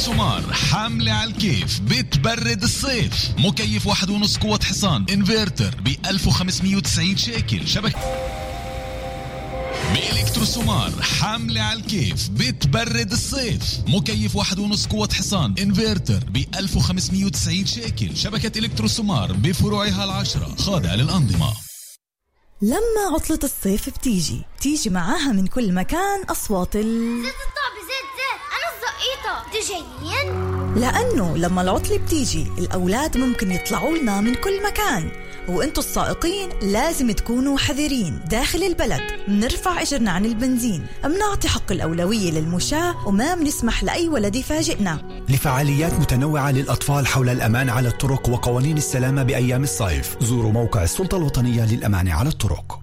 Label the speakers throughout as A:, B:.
A: الكتروسومار حملة على الكيف بتبرد الصيف. مكيف واحد ونص قوة حصان إنفرتر ب 1590 شيكل. شبكة بإلكتروسومار حملة على الكيف بتبرد الصيف. مكيف واحد ونص قوة حصان إنفرتر ب 1590 شيكل. شبكة إلكتروسومار بفروعها العشرة خاضعة للأنظمة.
B: لما عطلة الصيف بتيجي بتيجي معاها من كل مكان أصوات ال
C: الزقيطة أنتوا جايين؟
B: لأنه لما العطلة بتيجي الأولاد ممكن يطلعوا لنا من كل مكان. وأنتوا السائقين لازم تكونوا حذرين. داخل البلد منرفع إجرنا عن البنزين. منعطي حق الأولوية للمشاة وما بنسمح لأي ولد يفاجئنا.
D: لفعاليات متنوعة للأطفال حول الأمان على الطرق وقوانين السلامة بأيام الصيف. زوروا موقع السلطة الوطنية للأمان على الطرق.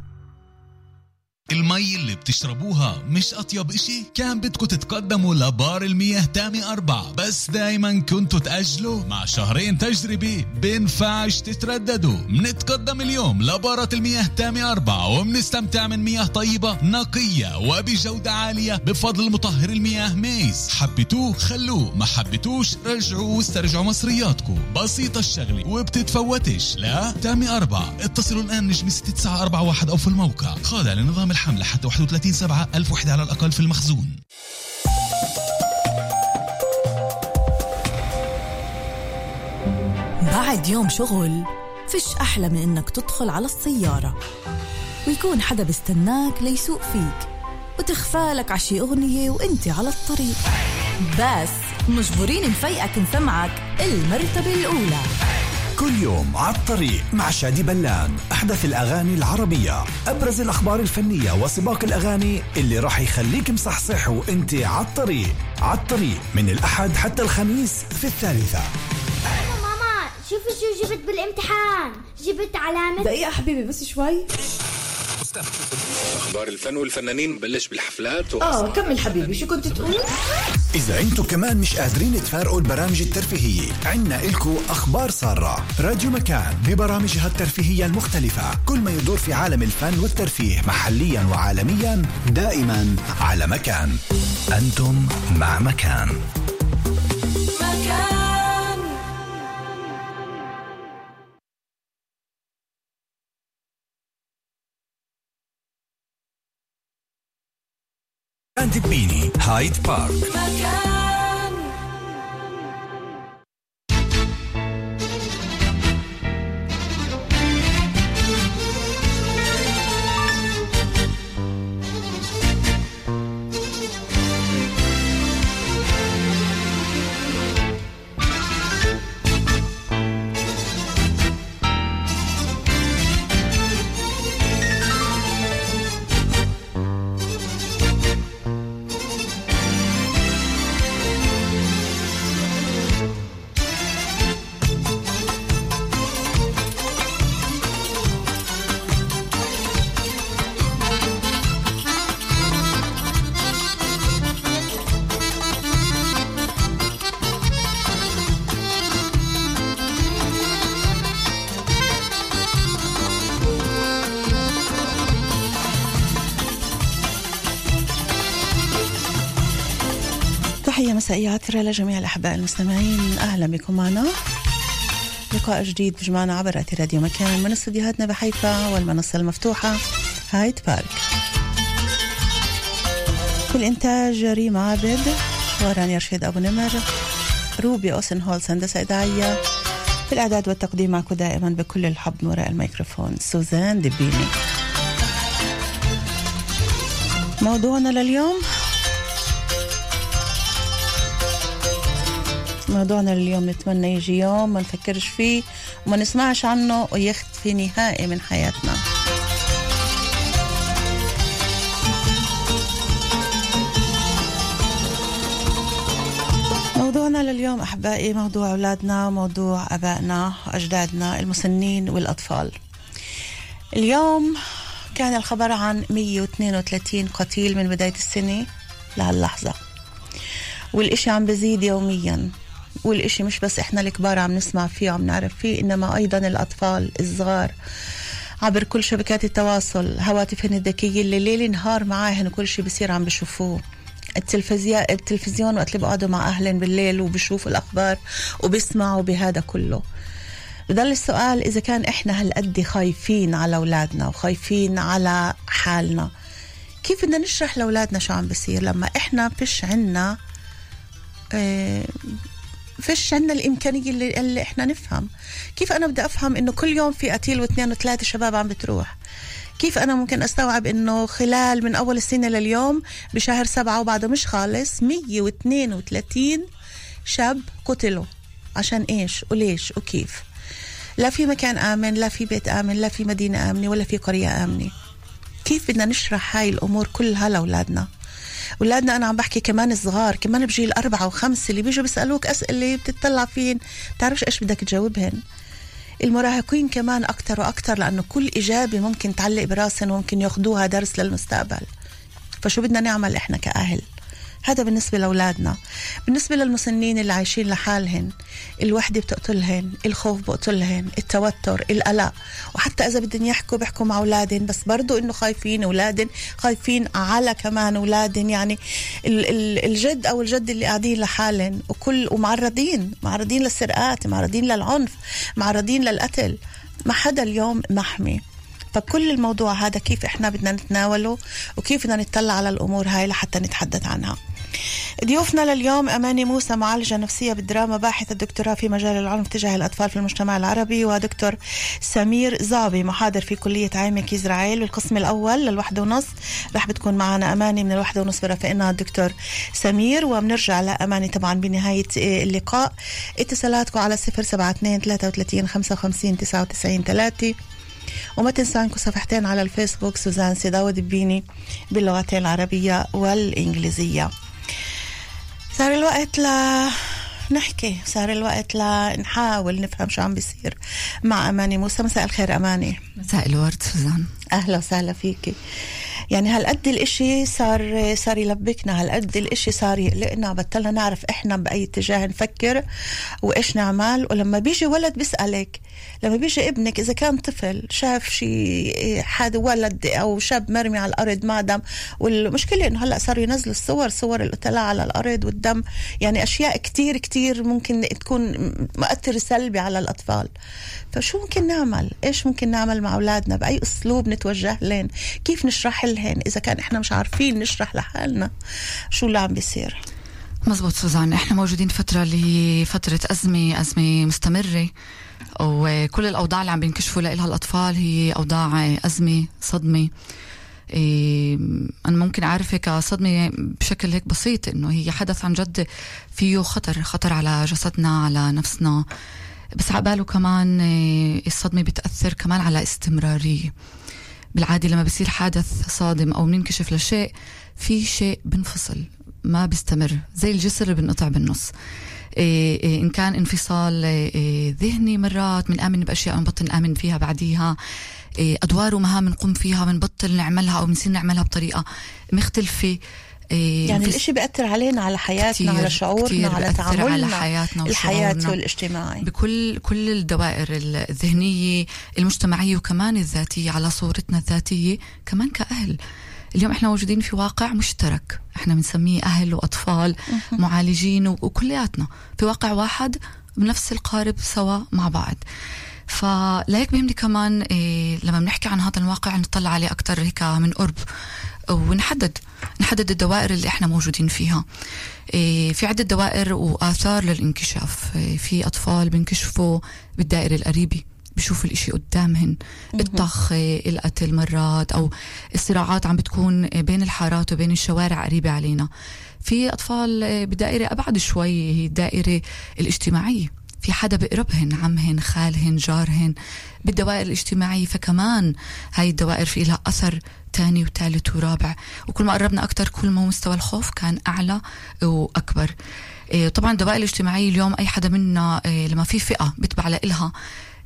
A: المي اللي بتشربوها مش أطيب إشي؟ كان بدكم تتقدموا لبار المياه تامي أربعة بس دايما كنتوا تأجلوا مع شهرين تجربة بنفعش تترددوا. منتقدم اليوم لبارة المياه تامي أربعة وبنستمتع من مياه طيبة نقية وبجودة عالية بفضل مطهر المياه ميز. حبيتوه؟ خلوه ما حبيتوش؟ رجعوا واسترجعوا مصرياتكم. بسيطة الشغلة وبتتفوتش. لا تامي أربعة اتصلوا الآن نجم 6941 أو في الموقع. خاضع لنظام الحملة حتى 31 سبعة ألف وحدة على الأقل في المخزون.
B: بعد يوم شغل فيش أحلى من إنك تدخل على السيارة. ويكون حدا بيستناك ليسوق فيك وتخفالك عشي أغنية وإنت على الطريق. بس مجبورين نفيقك نسمعك المرتبة الأولى.
D: كل يوم على الطريق مع شادي بلان أحدث الأغاني العربية. أبرز الأخبار الفنية وسباق الأغاني اللي راح يخليك مصحصح وأنت على الطريق. على الطريق من الأحد حتى الخميس في الثالثة.
C: ماما ماما شوفي شو جبت بالامتحان. جبت علامة
B: دقيقة حبيبي بس شوي.
E: أخبار الفن والفنانين بلش بالحفلات و...
B: آه كمل حبيبي شو كنت تقول؟
D: إذا أنتم كمان مش قادرين تفارقوا البرامج الترفيهية عنا إلكو أخبار سارة. راديو مكان ببرامجها الترفيهية المختلفة. كل ما يدور في عالم الفن والترفيه محليا وعالميا دائما على مكان. أنتم مع مكان. مكان. بيني هايد بارك
F: تحية مسائية عطرة لجميع الأحباء المستمعين. أهلا بكم معنا. لقاء جديد بجمعنا عبر أثير راديو مكان من استديوهاتنا بحيفا والمنصة المفتوحة هايد بارك. بالإنتاج ريم عابد ورانيا رشيد أبو نمر روبي أوسن هولز هندسة إذاعية في الإعداد والتقديم معكم دائما بكل الحب من وراء الميكروفون سوزان دبيني موضوعنا لليوم موضوعنا لليوم نتمنى يجي يوم ما نفكرش فيه وما نسمعش عنه ويختفي نهائي من حياتنا. موضوعنا لليوم أحبائي موضوع أولادنا موضوع أبائنا أجدادنا المسنين والأطفال. اليوم كان الخبر عن 132 قتيل من بداية السنة. لهاللحظة والإشي عم بزيد يوميا. والإشي مش بس إحنا الكبار عم نسمع فيه وعم نعرف فيه إنما أيضا الأطفال الصغار. عبر كل شبكات التواصل هواتفهن الذكية اللي ليل نهار معاهن وكل شي بصير عم بشوفوه. التلفزيون التلفزيون وقت اللي بقعدوا مع اهلهم بالليل وبشوفوا الأخبار وبيسمعوا بهذا كله. بضل السؤال إذا كان إحنا هالقد خايفين على أولادنا وخايفين على حالنا كيف بدنا نشرح لأولادنا شو عم بصير؟ لما إحنا فيش عنا آه فيش عنا الإمكانية اللي, اللي إحنا نفهم. كيف أنا بدي أفهم إنه كل يوم في قتيل واثنين وثلاثة شباب عم بتروح؟ كيف أنا ممكن أستوعب إنه خلال من أول السنة لليوم بشهر سبعة وبعده مش خالص 132 شاب قتلوا. عشان إيش؟ وليش؟ وكيف؟ لا في مكان آمن لا في بيت آمن لا في مدينة آمنة ولا في قرية آمنة. كيف بدنا نشرح هاي الأمور كلها لأولادنا؟ أولادنا أنا عم بحكي كمان صغار كمان بجيل اربعه وخمسه اللي بيجوا بيسألوك أسئلة بتطلع فين؟ بتعرفش إيش بدك تجاوبهن. المراهقين كمان أكثر وأكثر لأنه كل إجابة ممكن تعلق براسهم وممكن ياخذوها درس للمستقبل. فشو بدنا نعمل إحنا كأهل؟ هذا بالنسبة لأولادنا. بالنسبة للمسنين اللي عايشين لحالهن الوحدة بتقتلهن الخوف بقتلهن التوتر القلق. وحتى إذا بدهم يحكوا بيحكوا مع أولادهم بس برضو إنه خايفين أولادهم خايفين على كمان أولادهم يعني الجد أو الجد اللي قاعدين لحالهم وكل ومعرضين معرضين للسرقات معرضين للعنف معرضين للقتل. ما حدا اليوم محمي فكل الموضوع هذا كيف إحنا بدنا نتناوله وكيف بدنا نطلع على الأمور هاي لحتى نتحدث عنها. ضيوفنا لليوم أماني موسى معالجة نفسية بالدراما باحثة الدكتوراه في مجال العنف تجاه الأطفال في المجتمع العربي ودكتور سمير زابي محاضر في كلية عامة إسرائيل بالقسم الأول للوحدة ونص رح بتكون معنا أماني من الوحدة ونص برافقنا الدكتور سمير. وبنرجع لأماني طبعا بنهاية اللقاء. اتصالاتكم على 072 33 55 99 3 وما تنسوا عندكم صفحتين على الفيسبوك سوزان سيدا ودبيني باللغتين العربية والإنجليزية. صار الوقت ل نحكي صار الوقت لنحاول نفهم شو عم بيصير مع أماني. موسى مساء الخير أماني.
G: مساء الورد سوزان.
F: أهلا وسهلا فيكي يعني هالقد الإشي صار صار يلبكنا. هالقد الإشي صار يقلقنا. بطلنا نعرف إحنا بأي اتجاه نفكر وإيش نعمل. ولما بيجي ولد بيسألك لما بيجي ابنك إذا كان طفل شاف شيء حد ولد أو شاب مرمي على الأرض ما دم والمشكلة إنه هلأ صاروا ينزلوا الصور صور القتلاء على الأرض والدم. يعني أشياء كتير كتير ممكن تكون مؤثر سلبي على الأطفال. فشو ممكن نعمل؟ إيش ممكن نعمل مع أولادنا؟ بأي أسلوب نتوجه لهم كيف نشرح لهم إذا كان إحنا مش عارفين نشرح لحالنا شو اللي عم بيصير؟
G: مزبوط سوزان. إحنا موجودين فترة اللي فترة أزمة أزمة مستمرة. وكل الأوضاع اللي عم بينكشفوا لها الأطفال هي أوضاع أزمة صدمة. إيه أنا ممكن أعرفها كصدمة بشكل هيك بسيط إنه هي حدث عن جد فيه خطر خطر على جسدنا على نفسنا. بس عقباله كمان إيه الصدمة بتأثر كمان على استمرارية. بالعادة لما بصير حادث صادم أو بننكشف لشيء في شيء بنفصل ما بيستمر زي الجسر اللي بنقطع بالنص. إن كان انفصال إيه ذهني مرات بنآمن بأشياء بنبطل نآمن فيها بعديها أدوار ومهام نقوم فيها بنبطل نعملها أو بنصير نعملها بطريقة مختلفة
F: يعني الإشي بيأثر علينا على حياتنا
G: كتير
F: على شعورنا
G: كتير
F: على تعاملنا
G: على حياتنا
F: الحياتي والاجتماعي.
G: بكل كل الدوائر الذهنية المجتمعية وكمان الذاتية على صورتنا الذاتية كمان كأهل. اليوم إحنا موجودين في واقع مشترك. إحنا بنسميه أهل وأطفال معالجين وكلياتنا. في واقع واحد بنفس القارب سوا مع بعض. فلهيك بيهمني كمان إيه لما بنحكي عن هذا الواقع نطلع عليه أكثر هيك من قرب ونحدد. نحدد الدوائر اللي إحنا موجودين فيها. إيه في عدة دوائر وآثار للانكشاف. إيه في أطفال بينكشفوا بالدائرة القريبة. بشوفوا الإشي قدامهن الطخ القتل مرات أو الصراعات عم بتكون بين الحارات وبين الشوارع قريبة علينا. في أطفال بدائرة أبعد شوي هي الدائرة الاجتماعية. في حدا بقربهن عمهن خالهن جارهن بالدوائر الاجتماعية. فكمان هاي الدوائر في لها أثر تاني وثالث ورابع. وكل ما قربنا أكتر كل ما مستوى الخوف كان أعلى وأكبر. طبعا الدوائر الاجتماعية اليوم أي حدا منا لما في فئة بتبع لإلها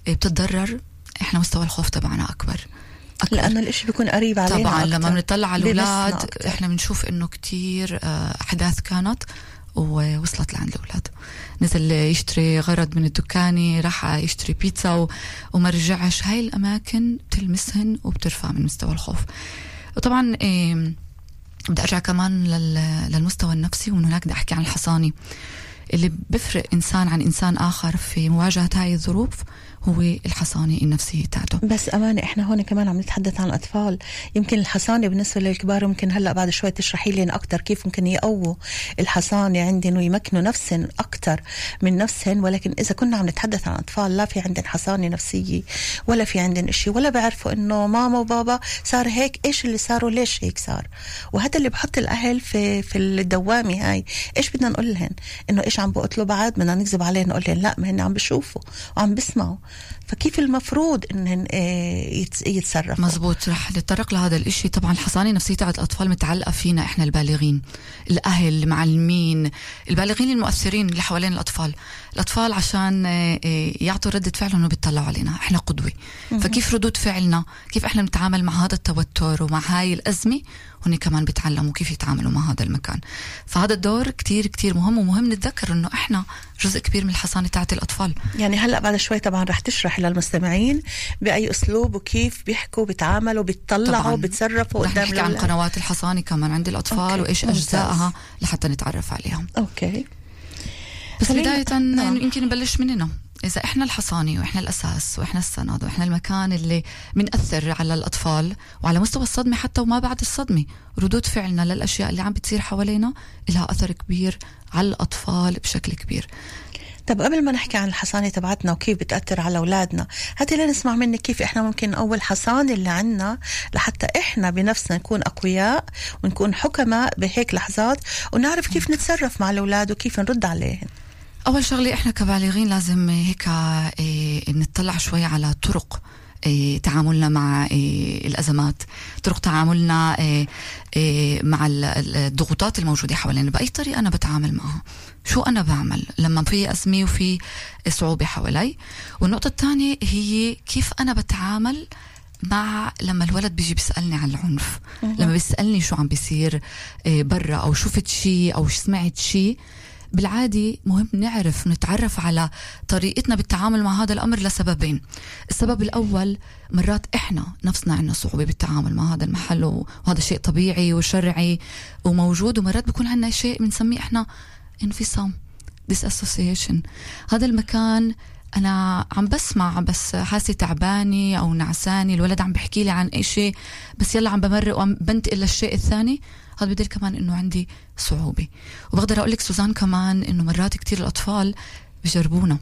G: بتتضرر. إحنا مستوى الخوف تبعنا أكبر.
F: أكبر. لأنه الإشي بيكون قريب علينا
G: طبعا
F: أكتر.
G: لما بنطلع على الأولاد إحنا بنشوف إنه كتير أحداث كانت ووصلت لعند الأولاد. نزل يشتري غرض من الدكانة راح يشتري بيتزا وما رجعش. هاي الأماكن بتلمسهن وبترفع من مستوى الخوف. وطبعا بدي أرجع كمان للمستوى النفسي ومن هناك بدي أحكي عن الحصاني. اللي بفرق إنسان عن إنسان آخر في مواجهة هاي الظروف هو الحصانة النفسية تاعته
F: بس أمانة إحنا هون كمان عم نتحدث عن الاطفال يمكن الحصانة بالنسبة للكبار ممكن هلأ بعد شوي تشرحي لنا أكثر كيف ممكن يقووا الحصانة عندهم ويمكنوا نفسهم أكثر من نفسهم. ولكن إذا كنا عم نتحدث عن أطفال لا في عندهم حصانة نفسية ولا في عندهم شيء ولا بيعرفوا إنه ماما وبابا صار هيك إيش اللي صار وليش هيك صار؟ وهذا اللي بحط الأهل في في الدوامة هاي. إيش بدنا نقول لهم إنه إيش عم بقتلوا بعد بدنا نكذب عليهم نقول لهم لا ما هن عم بشوفوا وعم بسمعوا فكيف المفروض انهن آه، يتصرفوا؟
G: مزبوط رح نتطرق لهذا الإشي. طبعا الحصانه النفسيه تاعت الأطفال متعلقة فينا إحنا البالغين. الأهل المعلمين البالغين المؤثرين اللي حوالين الأطفال. الأطفال عشان آه، آه، يعطوا ردة فعل إنه بيطلعوا علينا. إحنا قدوة. فكيف ردود فعلنا؟ كيف إحنا بنتعامل مع هذا التوتر ومع هاي الأزمة؟ هن كمان بيتعلموا كيف يتعاملوا مع هذا المكان. فهذا الدور كتير كتير مهم ومهم نتذكر إنه إحنا جزء كبير من الحصانة تاعت الأطفال.
F: يعني هلأ بعد شوي طبعا رح تشرح للمستمعين بأي أسلوب وكيف بيحكوا بيتعاملوا بيتطلعوا بيتصرفوا
G: قدام نحكي عن قنوات الحصانة كمان عند الأطفال okay. وإيش أجزائها لحتى نتعرف عليها
F: okay.
G: بس بداية نعم. يمكن نبلش مننا. إذا إحنا الحصانة وإحنا الأساس وإحنا السند وإحنا المكان اللي بنأثر على الأطفال وعلى مستوى الصدمة حتى وما بعد الصدمة ردود فعلنا للأشياء اللي عم بتصير حوالينا لها أثر كبير على الأطفال بشكل كبير.
F: طب قبل ما نحكي عن الحصانة تبعتنا وكيف بتأثر على أولادنا هاتي لنسمع منك كيف إحنا ممكن أول حصانة اللي عنا لحتى إحنا بنفسنا نكون أقوياء ونكون حكماء بهيك لحظات ونعرف كيف نتصرف مع الأولاد وكيف نرد عليهم.
G: أول شغلة إحنا كبالغين لازم هيك إيه نطلع شوي على طرق إيه تعاملنا مع إيه الأزمات طرق تعاملنا مع الضغوطات الموجودة حوالينا. بأي طريقة أنا بتعامل معها شو أنا بعمل لما في أزمة وفي صعوبة حوالي. والنقطة الثانية هي كيف أنا بتعامل مع لما الولد بيجي بيسألني عن العنف. لما بيسألني شو عم بيصير برا أو شفت شيء أو سمعت شيء بالعادي مهم نعرف نتعرف على طريقتنا بالتعامل مع هذا الأمر لسببين. السبب الأول مرات إحنا نفسنا عندنا صعوبة بالتعامل مع هذا المحل وهذا شيء طبيعي وشرعي وموجود ومرات بكون عندنا شيء بنسميه إحنا انفصام disassociation. هذا المكان أنا عم بسمع بس حاسة تعبانة أو نعسانة الولد عم بحكي لي عن إشي بس يلا عم بمرق وعم بنتقل للشيء الثاني. هذا بدل كمان إنه عندي صعوبة. وبقدر أقول لك سوزان كمان إنه مرات كتير الأطفال بجربونا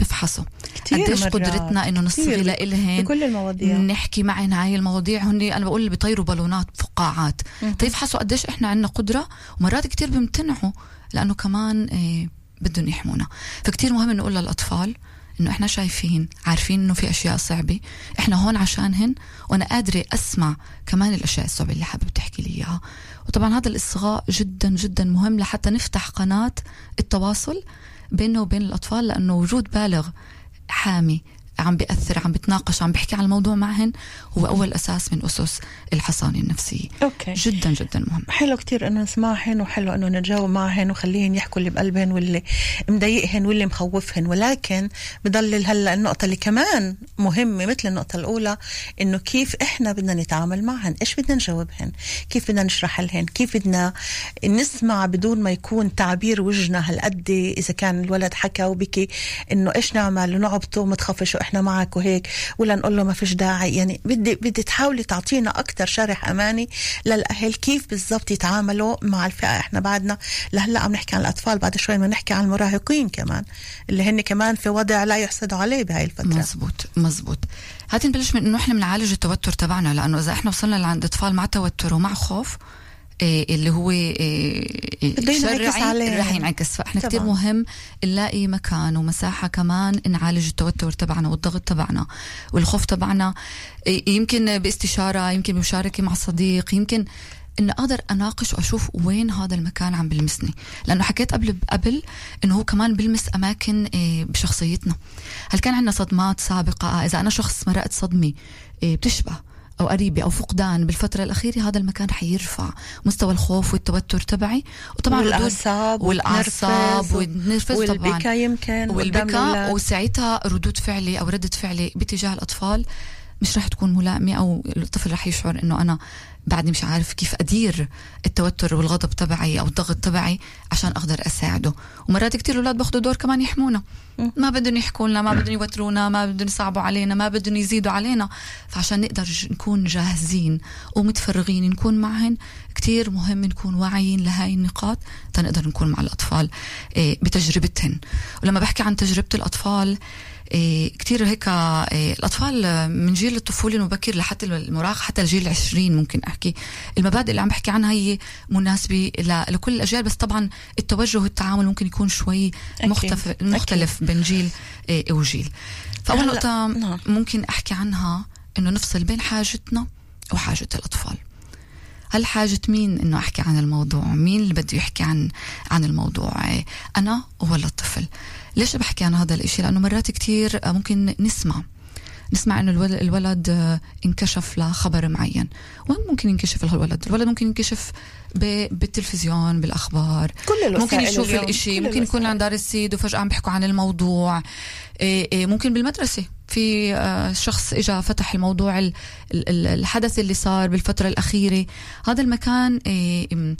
G: بفحصوا. قديش قدرتنا إنه نصغي لإلهن
F: بكل المواضيع.
G: نحكي معهن هاي المواضيع. هن أنا بقول بيطيروا بالونات فقاعات. تيفحصوا قديش إحنا عندنا قدرة ومرات كتير بيمتنعوا لأنه كمان إيه بدهم يحمونا. فكتير مهم نقول للأطفال إنه إحنا شايفين عارفين إنه في أشياء صعبة. إحنا هون عشانهن وأنا قادرة أسمع كمان الأشياء الصعبة اللي حابب تحكي لي إياها. وطبعا هذا الإصغاء جدا جدا مهم لحتى نفتح قناة التواصل بيننا وبين الأطفال لأنه وجود بالغ حامي عم بيأثر عم بتناقش عم بحكي عن الموضوع معهن. هو أول أساس من أسس الحصانة النفسية
F: أوكي.
G: جدا جدا مهم.
F: حلو كتير أنه نسمعهن وحلو أنه نتجاوب معهن وخليهن يحكوا اللي بقلبهن واللي مضايقهن واللي مخوفهن. ولكن بضل هلأ النقطة اللي كمان مهمة مثل النقطة الأولى إنه كيف إحنا بدنا نتعامل معهن؟ إيش بدنا نجاوبهن؟ كيف بدنا نشرح لهن؟ كيف بدنا نسمع بدون ما يكون تعبير وجهنا هالقد إذا كان الولد حكى وبكي إنه إيش نعمل ونعبطه وما تخافش إحنا معك وهيك ولا نقول له ما فيش داعي. يعني بدي بدي تحاولي تعطينا أكثر شرح أماني للأهل كيف بالضبط يتعاملوا مع الفئة إحنا بعدنا. لهلأ عم نحكي عن الأطفال بعد شوي ما نحكي عن المراهقين كمان اللي هن كمان في وضع لا يحسدوا عليه بهاي الفترة.
G: مزبوط مزبوط. هات نبلش من إنه إحنا بنعالج التوتر تبعنا لأنه إذا إحنا وصلنا لعند أطفال مع توتر ومع خوف اللي هو إيه
F: شرعي
G: رح ينعكس فإحنا كثير مهم نلاقي مكان ومساحة كمان نعالج التوتر تبعنا والضغط تبعنا والخوف تبعنا. إيه يمكن باستشارة يمكن بمشاركة مع صديق يمكن انه أقدر أناقش وأشوف وين هذا المكان عم بلمسني. لأنه حكيت قبل قبل إنه هو كمان بلمس أماكن إيه بشخصيتنا. هل كان عندنا صدمات سابقة؟ إذا أنا شخص مرقت صدمة إيه بتشبه. أو قريبة أو فقدان بالفترة الأخيرة هذا المكان حيرفع مستوى الخوف والتوتر تبعي.
F: وطبعا والأعصاب
G: والأعصاب
F: والنرفز والبكاء يمكن
G: والبكاء وساعتها ردود فعلي أو ردة فعلي باتجاه الأطفال. مش رح تكون ملائمة أو الطفل رح يشعر إنه أنا بعدني مش عارف كيف أدير التوتر والغضب تبعي أو الضغط تبعي عشان أقدر أساعده. ومرات كتير الأولاد بأخذوا دور كمان يحمونا. ما بدهم يحكوا لنا ما بدهم يوترونا ما بدهم يصعبوا علينا ما بدهم يزيدوا علينا. فعشان نقدر نكون جاهزين ومتفرغين نكون معهن كتير مهم نكون واعيين لهاي النقاط تنقدر نكون مع الأطفال إيه، بتجربتهن. ولما بحكي عن تجربة الأطفال إيه كتير هيك إيه الأطفال من جيل الطفولة المبكر لحتى المراهقة حتى الجيل العشرين ممكن أحكي. المبادئ اللي عم بحكي عنها هي مناسبة لكل الأجيال بس طبعا التوجه والتعامل ممكن يكون شوي. مختلف مختلف بين جيل إيه وجيل. فأول نقطة
F: نعم.
G: ممكن أحكي عنها إنه نفصل بين حاجتنا وحاجة الأطفال. هل حاجة مين إنه أحكي عن الموضوع؟ مين اللي بده يحكي عن عن الموضوع؟ إيه، أنا ولا الطفل؟ ليش بحكي عن هذا الإشي؟ لأنه مرات كتير آه، ممكن نسمع. نسمع إنه الولد, الولد آه، انكشف لخبر معين. وين ممكن ينكشف الولد؟ الولد ممكن ينكشف بالتلفزيون بالأخبار.
F: كل
G: ممكن يشوف
F: اليوم، الإشي
G: ممكن يكون. عند دار السيد وفجأة عم بيحكوا عن الموضوع. إيه إيه ممكن بالمدرسة. في آه، شخص اجى فتح الموضوع ال- ال- ال- الحدث اللي صار بالفترة الأخيرة. هذا المكان إيه، م-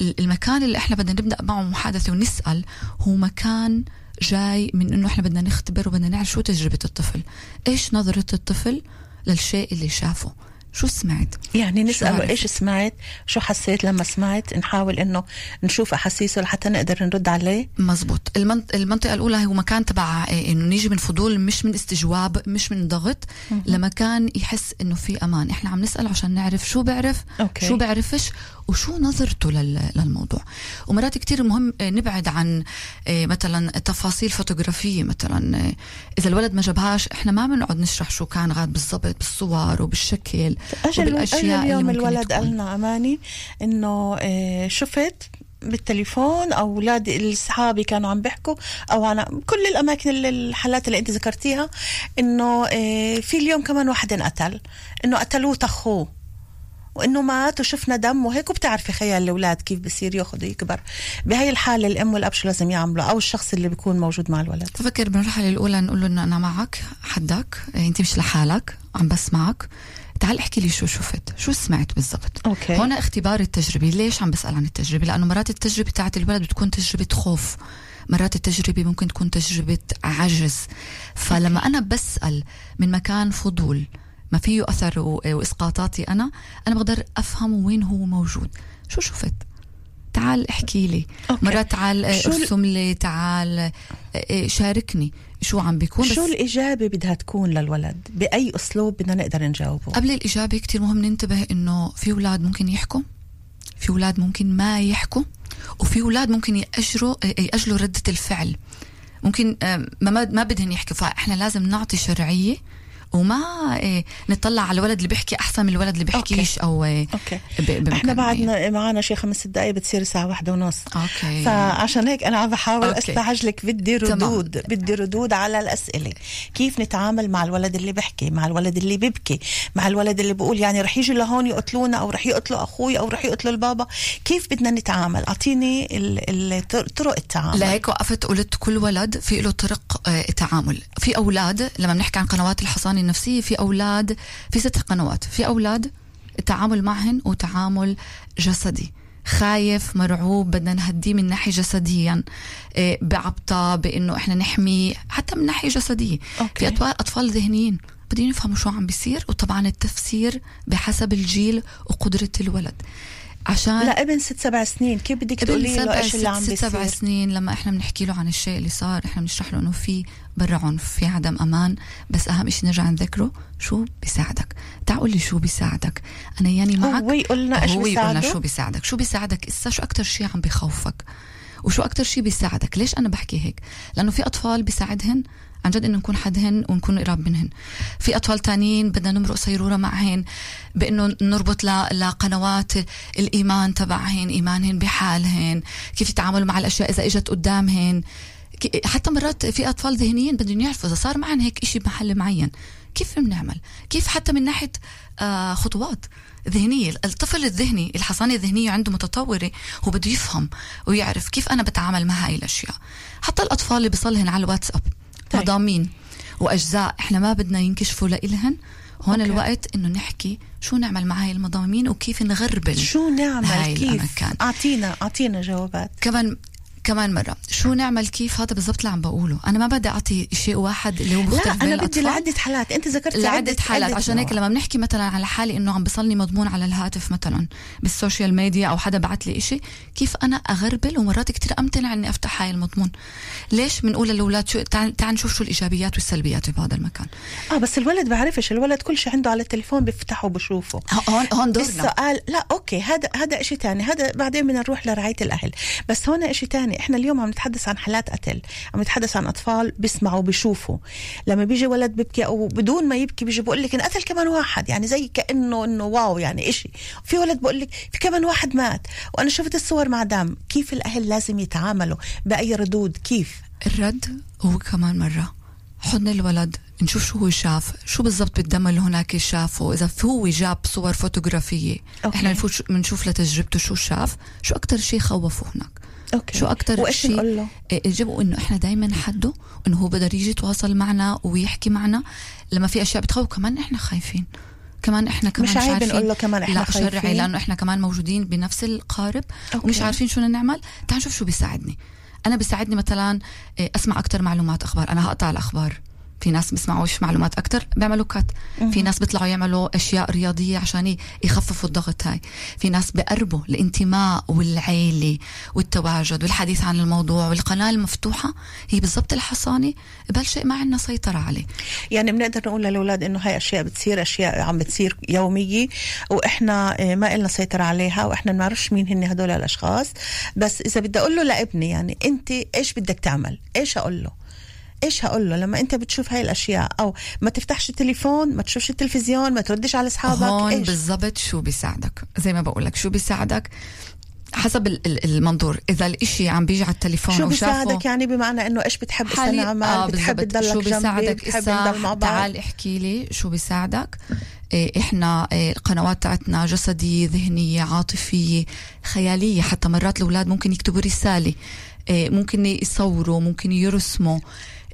G: بأثر فالمكان اللي إحنا بدنا نبدأ معه محادثة ونسأل هو مكان جاي من إنه إحنا بدنا نختبر وبدنا نعرف شو تجربة الطفل. إيش نظرة الطفل للشيء اللي شافه؟ شو سمعت؟
F: يعني نسأله؟ إيش سمعت؟ شو حسيت لما سمعت؟ نحاول إنه نشوف أحاسيسه لحتى نقدر نرد عليه.
G: مزبوط. المنط- المنطقة الأولى هو مكان تبع إيه، إنه نيجي من فضول مش من استجواب مش من ضغط لمكان يحس إنه في أمان. إحنا عم نسأل عشان نعرف شو بيعرف
F: okay.
G: شو بيعرفش وشو نظرته لل- للموضوع. ومرات كتير مهم آه، نبعد عن آه، مثلا تفاصيل فوتوغرافية مثلا آه، إذا الولد ما جابهاش إحنا ما بنقعد نشرح شو كان غاد بالضبط بالصور وبالشكل. أجل
F: أجل
G: ممكن
F: الولد
G: تكون.
F: قال لنا أماني إنه آه، شفت بالتليفون أو أولاد أصحابي كانوا عم بيحكوا أو أنا كل الأماكن اللي الحالات اللي أنت ذكرتيها إنه آه، في اليوم كمان واحد انقتل إنه قتلوه اخوه وإنه مات وشفنا دم وهيك وبتعرفي خيال الأولاد كيف بصير ياخذ ويكبر. بهي الحالة الأم والأب شو لازم يعملوا؟ أو الشخص اللي بيكون موجود مع الولد.
G: بفكر بالمرحلة الأولى نقول له إنه أنا معك حدك إيه، أنت مش لحالك عم بسمعك. تعال احكي لي شو شفت شو سمعت بالضبط؟
F: أوكي.
G: هون اختبار التجربة ليش عم بسأل عن التجربة؟ لأنه مرات التجربة تاعت الولد بتكون تجربة خوف مرات التجربة ممكن تكون تجربة عجز. فلما أنا بسأل من مكان فضول ما فيه أثر و- وإسقاطاتي أنا أنا بقدر أفهم وين هو موجود. شو شفت؟ تعال احكي لي.
F: أوكي.
G: مرات تعال آه، ارسم لي تعال آه، آه، شاركني. شو عم بيكون؟
F: شو
G: بس
F: الإجابة بدها تكون للولد؟ بأي أسلوب بدنا نقدر نجاوبه؟
G: قبل الإجابة كتير مهم ننتبه إنه في أولاد ممكن يحكوا في أولاد ممكن ما يحكوا وفي أولاد ممكن يأجروا يأجلوا ردة الفعل. ممكن ما ما ما بدهن يحكوا. فإحنا لازم نعطي شرعية وما آه، نطلع على الولد اللي بيحكي أحسن من الولد اللي بيحكيش أو آه،
F: okay.
G: إحنا.
F: بعدنا معنا شي خمس دقائق بتصير الساعة واحدة ونص.
G: okay.
F: فعشان هيك أنا عم بحاول
G: okay.
F: استعجلك بدي
G: تمام.
F: ردود بدي ردود على الأسئلة. كيف نتعامل مع الولد اللي بحكي مع الولد اللي بيبكي مع الولد اللي بقول يعني رح يجوا لهون يقتلونا أو رح يقتلوا أخوي أو رح يقتلوا البابا. كيف بدنا نتعامل؟ أعطيني طرق التعامل.
G: لهيك وقفت قلت كل ولد في له طرق آه، تعامل في أولاد لما بنحكي عن قنوات الحصانه النفسيه في أولاد في ست قنوات في أولاد التعامل معهن وتعامل جسدي. خايف مرعوب بدنا نهديه من ناحية جسديا آه، بعبطة بإنه إحنا نحميه حتى من ناحية جسدية.
F: أوكي.
G: في اطفال أطفال ذهنيين بدهم يفهموا شو عم بيصير وطبعا التفسير بحسب الجيل وقدرة الولد. عشان
F: لا ابن ست سبع سنين. كيف بدك تقولي له إيش اللي عم
G: ست سبع
F: بيصير؟
G: سنين لما إحنا بنحكي له عن الشيء اللي صار إحنا بنشرح له إنه في برا عنف في عدم أمان. بس أهم شيء نرجع نذكره شو بيساعدك؟ تعال قول لي شو بيساعدك. أنا ياني معك.
F: هو يقول لنا إيش
G: هو
F: بيساعده؟
G: شو بيساعدك؟ شو بيساعدك؟ إسا شو أكتر شيء عم بخوفك وشو أكتر شيء بيساعدك؟ ليش أنا بحكي هيك؟ لأنه في أطفال بيساعدهن؟ عن جد إنه نكون حدهن ونكون قراب منهن. في أطفال تانيين بدنا نمرق صيرورة معهن بإنه نربط لقنوات الإيمان تبعهن إيمانهن بحالهن كيف يتعاملوا مع الأشياء إذا إجت قدامهن. حتى مرات في أطفال ذهنيين بدهم يعرفوا إذا صار معهم هيك إشي بمحل معين. كيف بنعمل؟ كيف حتى من ناحية آه خطوات ذهنية؟ الطفل الذهني الحصانة الذهنية عنده متطورة هو بده يفهم ويعرف كيف أنا بتعامل مع هاي الأشياء. حتى الأطفال اللي بيصلهن على الواتساب.
F: طيب.
G: مضامين وأجزاء إحنا ما بدنا ينكشفوا لإلهن هون
F: okay.
G: الوقت إنه نحكي شو نعمل مع هاي المضامين وكيف نغربل
F: شو نعمل
G: بهاي
F: كيف. اعطينا أعطينا جوابات
G: كمان كمان مرة. شو نعمل؟ كيف؟ هذا بالضبط اللي عم بقوله. أنا ما بدي أعطي شيء واحد اللي هو مختلف
F: لا أنا بدي. لعدة حالات. أنت ذكرت
G: لعدة حالات. عشان هيك. لما بنحكي مثلا على حالي إنه عم بيصلني مضمون على الهاتف مثلا بال social media أو حدا بعت لي إشي كيف أنا أغربل ومرات كتير أمتنع إني أفتح هاي المضمون؟ ليش بنقول للأولاد شو تعال تعال نشوف شو الإيجابيات والسلبيات بهذا المكان؟
F: آه بس الولد بعرفش. الولد كل شيء عنده على التليفون بيفتحه وبشوفه.
G: هون هون دورنا.
F: السؤال لا okay. هذا هذا شيء ثاني هذا بعدين بدنا نروح لرعاية الأهل. بس هون شيء ثاني إحنا اليوم عم نتحدث عن حالات قتل عم نتحدث عن أطفال بيسمعوا بيشوفوا. لما بيجي ولد بيبكي أو بدون ما يبكي بيجي بقول لك انقتل كمان واحد يعني زي كأنه إنه wow يعني إشي. في ولد بقول لك في كمان واحد مات وأنا شفت الصور مع دم كيف الأهل لازم يتعاملوا بأي ردود؟ كيف؟
G: الرد هو كمان مرة. حضن الولد نشوف شو هو شاف شو بالضبط بالدم اللي هناك شافه. إذا هو جاب صور
F: فوتوغرافية
G: okay. إحنا بنشوف لتجربته شو شاف شو أكتر شيء خوفه هناك.
F: okay.
G: شو
F: أكتر
G: شيء إيه، جابوا إنه إحنا دائما حده إنه هو بقدر يجي يتواصل معنا ويحكي معنا. لما في أشياء بتخوف كمان إحنا خايفين. كمان إحنا كمان
F: مش عيب
G: عارفين.
F: نقول له كمان إحنا
G: لا. شرعي لأنه إحنا كمان موجودين بنفس القارب
F: okay.
G: ومش عارفين شو نعمل. تعال نشوف شو بيساعدني. أنا بيساعدني مثلا إيه، أسمع أكتر معلومات أخبار. أنا هقطع الأخبار. في ناس بيسمعوش معلومات أكتر بيعملوا cut في ناس بيطلعوا يعملوا أشياء رياضية عشان يخففوا الضغط هاي. في ناس بقربوا الانتماء والعيلة والتواجد والحديث عن الموضوع والقناة المفتوحة هي بالضبط الحصانة بهالشيء ما عندنا سيطرة عليه.
F: يعني بنقدر نقول للأولاد إنه هاي أشياء بتصير أشياء عم بتصير يومية وإحنا آه، ما لنا سيطرة عليها وإحنا ما بنعرفش مين هن هدول الأشخاص. بس إذا بدي أقول له لابني يعني أنت إيش بدك تعمل؟ إيش أقول له إيش هقول له؟ لما أنت بتشوف هاي الأشياء أو ما تفتحش التليفون ما تشوفش التلفزيون ما تردش على أصحابك
G: هون بالضبط شو بيساعدك؟ زي ما بقول لك شو بيساعدك؟ حسب ال- ال- المنظور. إذا الإشي عم بيجي على التليفون
F: شو بيساعدك يعني بمعنى إنه إيش بتحب
G: حالي-
F: استنى
G: آه
F: بتحب. تضلك
G: شو
F: جنبي؟
G: بيساعدك؟
F: بتحب
G: إسا
F: نضل مع بعض؟
G: تعال احكي لي شو بيساعدك. إيه إحنا إيه القنوات تاعتنا جسدية ذهنية عاطفية خيالية. حتى مرات الأولاد ممكن يكتبوا رسالة. إيه ممكن يصوروا ممكن يرسموا.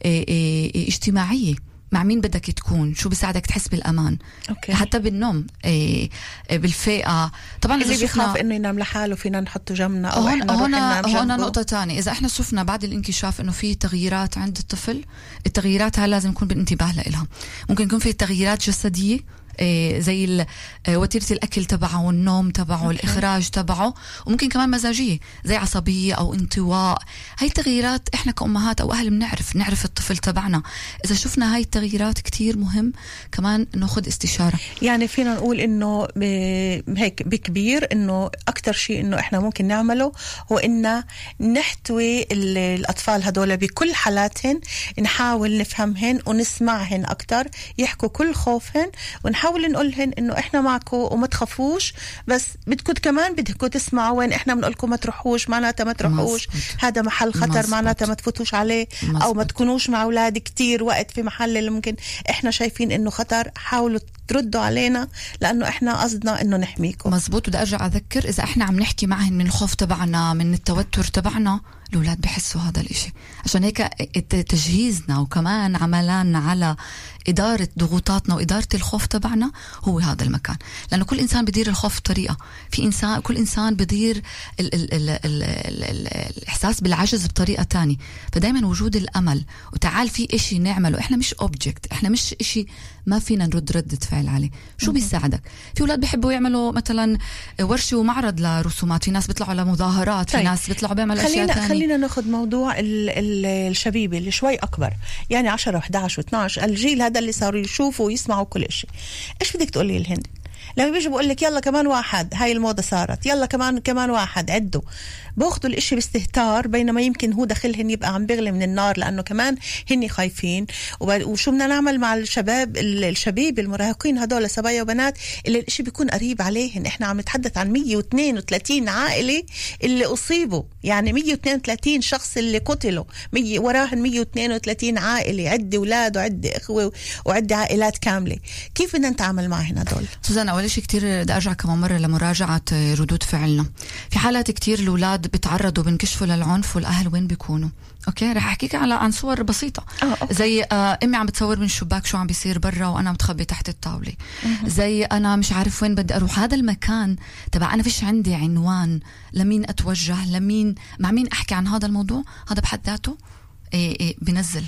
G: إيه إيه إيه اجتماعية. مع مين بدك تكون؟ شو بيساعدك تحس بالأمان؟
F: أوكي.
G: حتى بالنوم إيه بالفئة. طبعا
F: اللي بيخاف إنه ينام لحاله فينا نحطه جنبنا أو
G: هون
F: إحنا نروح
G: هون. نقطة تانية. إذا إحنا شفنا بعد الانكشاف إنه في تغييرات عند الطفل التغييرات هاي لازم يكون بالانتباه لها ممكن يكون في تغييرات جسدية إيه زي ال- آه، وتيرة الأكل تبعه والنوم تبعه الإخراج تبعه وممكن كمان مزاجية زي عصبية أو انطواء. هاي التغييرات إحنا كأمهات أو أهل بنعرف نعرف الطفل تبعنا. إذا شفنا هاي التغييرات كتير مهم كمان ناخد استشارة.
F: يعني فينا نقول إنه ب- هيك بكبير إنه أكثر شيء إنه إحنا ممكن نعمله هو ان نحتوي ال- الأطفال هدول بكل حالاتهن نحاول نفهمهن ونسمعهن أكثر يحكوا كل خوفهن ونحاول نقولهن إنه إحنا معكم وما تخافوش بس بدكم كمان بدكم تسمعوا وين إحنا بنقول لكم ما تروحوش معناتها ما تروحوش. هذا محل خطر. معناتها ما تفوتوش عليه أو ما. تكونوش مع أولاد كتير وقت في محل اللي ممكن إحنا شايفين إنه خطر حاولوا تردوا علينا لأنه إحنا قصدنا إنه نحميكم
G: مزبوط بدي أرجع أذكر إذا إحنا عم نحكي معهم من الخوف تبعنا من التوتر تبعنا الأولاد بحسوا هذا الإشي. عشان هيك تجهيزنا وكمان عملنا على إدارة ضغوطاتنا وإدارة الخوف تبعنا هو هذا المكان. لأنه كل إنسان بدير الخوف بطريقة. في إنسان كل إنسان بدير ال ال ال ال ال ال الإحساس بالعجز بطريقة تانية. فدايما وجود الأمل وتعال في إشي نعمله. إحنا مش أوبجكت إحنا مش إشي ما فينا نرد ردة فعل عليه. شو بيساعدك؟ في أولاد بيحبوا يعملوا مثلا ورشة ومعرض لرسومات. في ناس بيطلعوا لمظاهرات. في
F: طيب.
G: ناس بيطلعوا بيعملوا أشياء
F: خلينا
G: تانية.
F: خلينا ناخذ موضوع ال ال الشبيبة اللي شوي أكبر. يعني 10 و11 و12 الجيل هذا اللي صاروا يشوفوا ويسمعوا كل شيء إيش بدك تقولي لهن؟ لما بيجوا بقول لك يلا كمان واحد هاي الموضة صارت يلا كمان كمان واحد عدوا. بأخذوا الإشي باستهتار بينما يمكن هو داخلهن يبقى عم بيغلي من النار لأنه كمان هن خايفين. وشو بدنا نعمل مع الشباب ال- الشبيب المراهقين هدول صبايا وبنات اللي الإشي بيكون قريب عليهن. إحنا عم نتحدث عن 132 عائلة اللي أصيبوا. يعني 132 شخص اللي قتلوا. وراهن 132 عائلة عدة أولاد وعدة إخوة وعدة عائلات كاملة. كيف بدنا نتعامل معهن هدول؟
G: سوزانا أولا أول شيء كتير بدي أرجع كمان مرة لمراجعة ردود فعلنا. في حالات كتير الأولاد بتعرضوا بنكشفوا للعنف والأهل وين بيكونوا. أوكي؟ رح أحكيك على عن صور
F: بسيطة.
G: زي آه أمي عم بتصور من الشباك شو عم بيصير برا وأنا متخبي تحت الطاولة. زي أنا مش عارف وين بدي أروح. هذا المكان تبع أنا فيش عندي عنوان لمين أتوجه لمين مع مين أحكي عن هذا الموضوع؟ هذا بحد ذاته إيه إيه بنزل.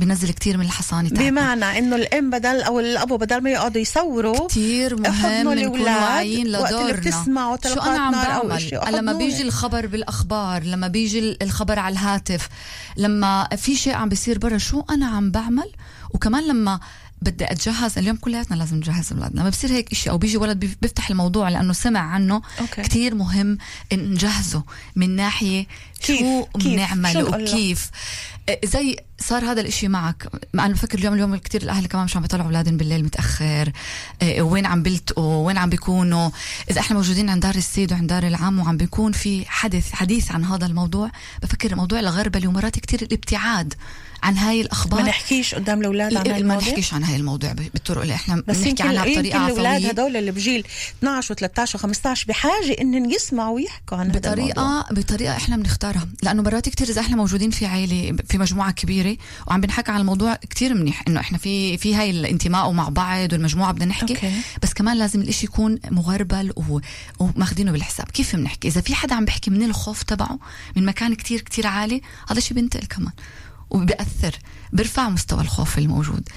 G: بنزل كتير من الحصانه تاعتنا
F: بمعنى إنه الأم بدل أو الأبو بدل ما يقعدوا يصوروا
G: كتير مهم نكون واعيين لدورنا
F: بتسمعوا
G: شو أنا عم بعمل لما. بيجي الخبر بالأخبار لما بيجي الخبر على الهاتف لما في شيء عم بيصير برا شو أنا عم بعمل وكمان لما بدي أتجهز اليوم كلياتنا لازم نجهز أولادنا لما بصير هيك شيء أو بيجي ولد بيف- بيفتح الموضوع لأنه سمع عنه
F: أوكي.
G: كتير مهم نجهزه من ناحية
F: كيف؟
G: شو
F: كيف؟
G: بنعمل؟ وكيف زي صار هذا الإشي معك؟ مع أنا بفكر اليوم اليوم كتير الأهل كمان مش عم بيطلعوا أولادهم بالليل متأخر. آه، وين عم بيلتقوا؟ وين عم بيكونوا؟ إذا إحنا موجودين عند دار السيد وعند دار العام وعم بيكون في حدث حديث عن هذا الموضوع بفكر موضوع الغربله ومرات كتير الابتعاد. عن هاي
F: ما
G: الاخبار
F: نحكيش قدام الأولاد عن
G: ما
F: هالمواضيع
G: نحكيش عن هاي الموضوع بالطرق اللي إحنا
F: بس
G: بنحكي عنها
F: يمكن
G: بطريقة
F: الأولاد
G: عفوية.
F: هدول اللي بجيل 12 و13 و15 بحاجة إن يسمعوا ويحكوا عن هذا الموضوع.
G: بطريقة بطريقه إحنا بنختارها. لأنه مرات كتير إذا إحنا موجودين في عائله في مجموعة كبيرة وعم بنحكي عن الموضوع كتير منيح إنه إحنا في في هاي الانتماء ومع بعض والمجموعة بدنا نحكي.
F: أوكي.
G: بس كمان لازم الإشي يكون مغربل و- وماخذينه بالحساب. كيف بنحكي؟ إذا في حدا عم بيحكي من الخوف تبعه من مكان كتير كتير عالي هذا الشيء بينتقل كمان. وبيأثر بيرفع مستوى الخوف الموجود.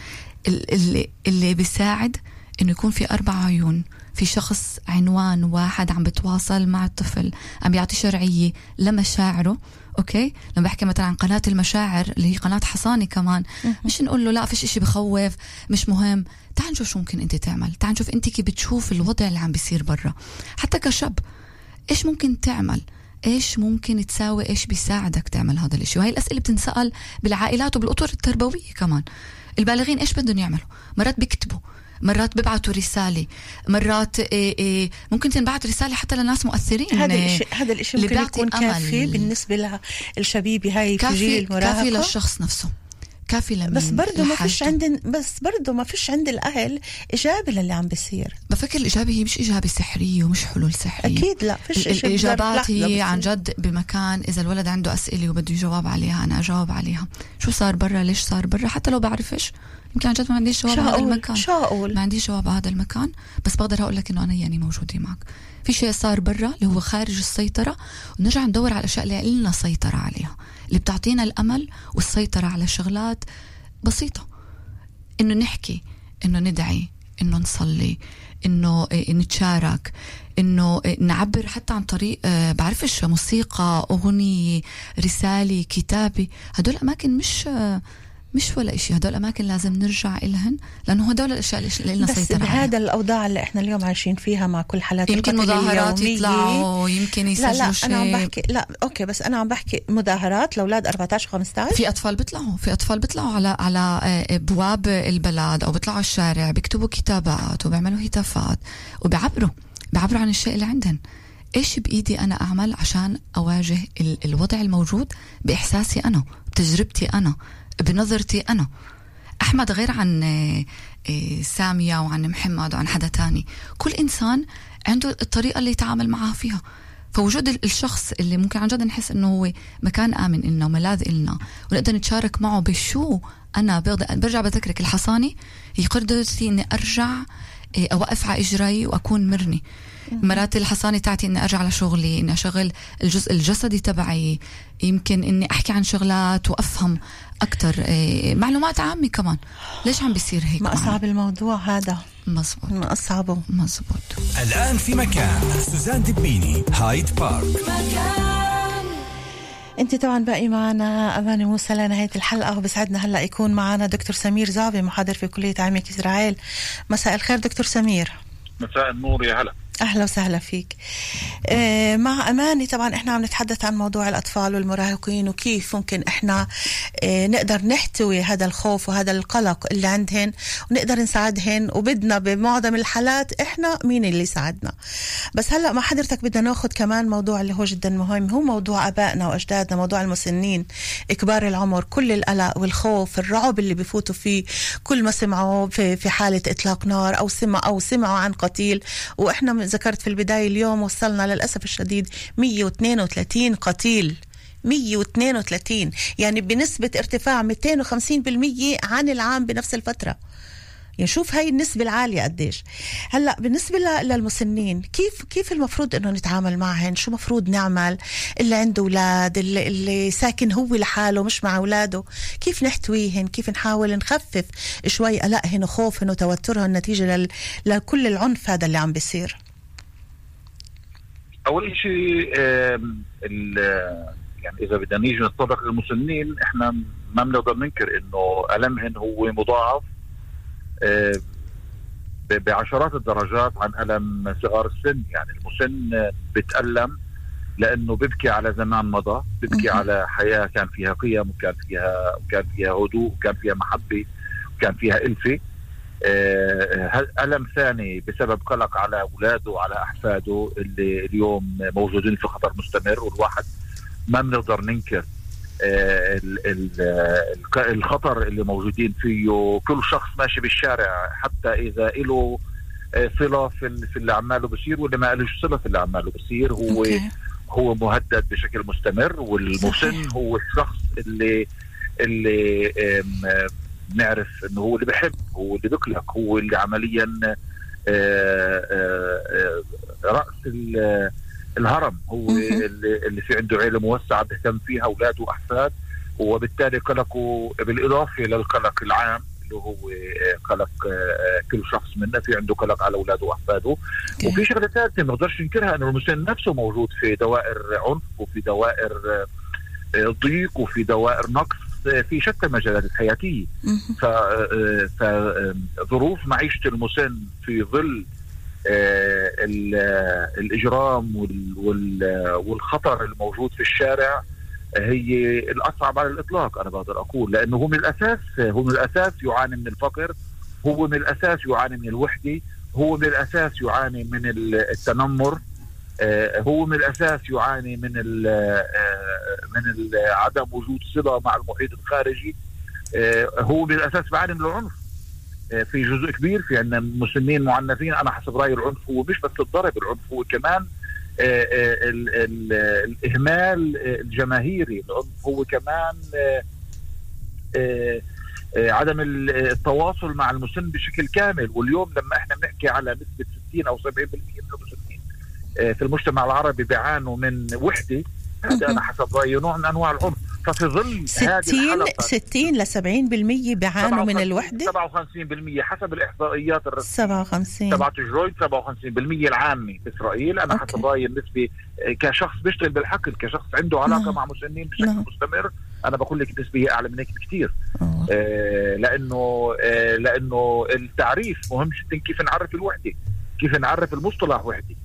G: ال- اللي اللي بيساعد إنه يكون في أربع عيون في شخص عنوان واحد عم بتواصل مع الطفل عم بيعطي شرعية لمشاعره أوكي؟ لما بحكي مثلا عن قناة المشاعر اللي هي قناة حصاني كمان مش نقول له لا فيش إشي بخوف مش مهم. تعال نشوف شو ممكن أنت تعمل. تعال نشوف أنت كيف بتشوف الوضع اللي عم بيصير برا. حتى كشاب إيش ممكن تعمل؟ إيش ممكن تساوي؟ إيش بيساعدك تعمل هذا الإشي؟ وهي الأسئلة بتنسأل بالعائلات وبالأطر التربوية كمان. البالغين إيش بدهم يعملوا؟ مرات بيكتبوا مرات بيبعتوا رسالة مرات إيه إيه ممكن تنبعت رسالة حتى لناس مؤثرين.
F: هذا
G: إيه،
F: الشيء هذا الشيء ممكن يكون. كافي بالنسبة للشبيبة هاي في
G: كافي
F: جيل
G: كافي
F: المراهقه
G: للشخص نفسه. كافي لمين؟
F: بس برضه ما فيش. عند بس برضه ما فيش عند الأهل إجابة للي عم بيصير.
G: بفكر الإجابة هي مش إجابة سحرية ومش حلول سحرية.
F: أكيد لا فيش
G: ال-
F: إشي
G: الإجابات
F: بظرف لحظة
G: هي عن. جد بمكان إذا الولد عنده أسئلة وبده يجاوب عليها أنا أجاوب عليها. شو صار برا؟ ليش صار برا؟ حتى لو بعرفش. يمكن عن جد ما عنديش جواب هذا المكان.
F: شو أقول؟
G: ما عنديش جواب على هذا المكان. بس بقدر أقول لك إنه أنا يعني موجودة معك. في شيء صار برا اللي هو خارج السيطرة. ونرجع ندور على الاشياء اللي لنا سيطرة عليها. اللي بتعطينا الأمل والسيطرة على شغلات بسيطة. إنه نحكي إنه ندعي إنه نصلي إنه إيه، نتشارك إنه إيه، نعبر حتى عن طريق آه، بعرفش موسيقى أغنية رسالة كتابة. هدول أماكن مش آه، مش ولا إشي. هدول أماكن لازم نرجع إلهن لأنه هدول الأشياء اللي لنا
F: بس
G: سيطرة عليها.
F: بهذا الأوضاع اللي إحنا اليوم عايشين فيها مع كل حالات
G: يمكن مظاهرات. يطلعوا يمكن
F: لا
G: يسجلوا
F: لا
G: شيء
F: أنا عم بحكي لا أوكي بس أنا عم بحكي مظاهرات لأولاد 14 15
G: في أطفال بيطلعوا في أطفال بيطلعوا على على آه، ابواب البلد أو بيطلعوا الشارع بيكتبوا كتابات وبيعملوا هتافات وبيعبروا بيعبروا عن الشيء اللي عندهم إيش بإيدي أنا أعمل عشان أواجه ال- الوضع الموجود بإحساسي أنا بتجربتي أنا؟ بنظرتي أنا. أحمد غير عن آه، آه، سامية وعن محمد وعن حدا تاني. كل إنسان عنده الطريقة اللي يتعامل معها فيها. فوجود ال- الشخص اللي ممكن عن جد نحس إنه هو مكان آمن إلنا وملاذ إلنا ونقدر نتشارك معه بشو أنا برجع بذكرك الحصاني هي قدرتي إني أرجع إيه، أوقف على اجري وأكون مرني. مرات الحصانة تاعتي إني أرجع لشغلي إني أشغل الجزء الجسدي تبعي. يمكن إني أحكي عن شغلات وأفهم أكثر معلومات عامة كمان. ليش عم بيصير هيك
F: ما
G: معنا؟
F: أصعب الموضوع هذا.
G: مزبوط.
F: ما أصعبه.
G: مزبوط.
D: الآن في مكان سوزان دبيني هايد بارك.
F: أنت طبعا باقي معنا اماني موسى لنهايه الحلقة وبسعدنا هلأ يكون معنا دكتور سمير زعبي محاضر في كلية عامه إسرائيل. مساء الخير دكتور سمير.
H: مساء النور يا هلا.
F: أهلا وسهلا فيك. آه، مع أماني طبعا إحنا عم نتحدث عن موضوع الأطفال والمراهقين وكيف ممكن إحنا آه، نقدر نحتوي هذا الخوف وهذا القلق اللي عندهن ونقدر نساعدهن وبدنا بمعظم الحالات إحنا مين اللي ساعدنا بس هلأ مع حضرتك بدنا ناخذ كمان موضوع اللي هو جدا مهم هو موضوع آبائنا وأجدادنا موضوع المسنين كبار العمر كل القلق والخوف الرعب اللي بفوتوا فيه كل ما سمعوا في في حالة إطلاق نار أو سمع أو سمعوا عن قتيل. وإحنا ذكرت في البداية اليوم وصلنا للأسف الشديد 132 قتيل. 132 يعني بنسبة ارتفاع 250% عن العام بنفس الفترة. يعني شوف هاي النسبة العالية قديش. هلأ بالنسبة للمسنين كيف كيف المفروض إنه نتعامل معهن؟ شو مفروض نعمل؟ اللي عنده أولاد اللي, اللي ساكن هو لحاله مش مع أولاده. كيف نحتويهن؟ كيف نحاول نخفف شوي قلقهن وخوفهن وتوترهن نتيجة. لكل العنف هذا اللي عم بيصير؟
H: أول شيء يعني إذا بدنا نيجي نتطرق للمسنين إحنا ما بنقدر ننكر إنه المهن هو مضاعف بعشرات الدرجات عن ألم صغار السن يعني المسن بتألم لأنه بيبكي على زمان مضى بيبكي
F: مهم.
H: على حياة كان فيها قيم وكان فيها وكان فيها هدوء وكان فيها محبة وكان فيها إلفة ألم ثاني بسبب قلق على أولاده وعلى أحفاده اللي اليوم موجودين في خطر مستمر والواحد ما بنقدر ننكر آه، آه، الخطر اللي موجودين فيه كل شخص ماشي بالشارع حتى إذا له آه، صلة في ال- في اللي عماله بصير واللي ما لهش صلة في اللي عماله بصير هو. هو مهدد بشكل مستمر والمسن
F: صحيح.
H: هو الشخص اللي اللي آم، آم، نعرف إنه هو اللي بحب هو اللي بقلق هو اللي عمليا آه، آه، آه، رأس ال- الهرم هو. اللي, اللي في عنده عيلة موسعة بيهتم فيها أولاد وأحفاد وبالتالي قلقه بالإضافة للقلق العام اللي هو قلق كل شخص منا في عنده قلق على أولاده
F: وأحفاده.
H: وفي شغلة ثالثة ما نقدرش ننكرها إنه المسن نفسه موجود في دوائر عنف وفي دوائر ضيق وفي دوائر نقص في شتى المجالات
F: الحياتية.
H: فظروف معيشة المسن في ظل آه، ال- الإجرام وال- وال- والخطر الموجود في الشارع هي الأصعب على الإطلاق أنا بقدر أقول. لأنه هو من الأساس هو من الأساس يعاني من الفقر هو من الأساس يعاني من الوحدة هو من الأساس يعاني من ال- التنمر. هو من الأساس يعاني من ال آه، من ال عدم وجود صلة مع المحيط الخارجي. آه، هو من الأساس بيعاني من العنف. آه، في جزء كبير في عندنا مسنين معنفين. أنا حسب رأيي العنف هو مش بس الضرب العنف هو كمان آه، آه، ال- ال- الإهمال آه، الجماهيري. العنف هو كمان آه، آه، آه، عدم ال- التواصل مع المسن بشكل كامل. واليوم لما إحنا بنحكي على نسبة 60 أو 70% من المسنين آه، في المجتمع العربي بيعانوا من وحدة هذا أنا حسب رأيي نوع من أنواع العنف ففي ظل هذه
F: 60
H: الحلقة
F: 60 ل 70% بيعانوا من
H: 57
F: الوحدة
H: 57% حسب الإحصائيات الرسميه
F: 57
H: تبعت جرويد 57% العامة باسرائيل أنا
F: okay.
H: حسب رأيي النسبة آه، كشخص بيشتغل بالحقل كشخص عنده علاقة
F: نعم.
H: مع مسنين بشكل
F: نعم.
H: مستمر أنا بقول لك النسبة هي أعلى من هيك بكثير
F: آه.
H: آه، لأنه آه، لأنه التعريف مهم جدا كيف نعرف الوحدة كيف نعرف المصطلح وحدة آه، في-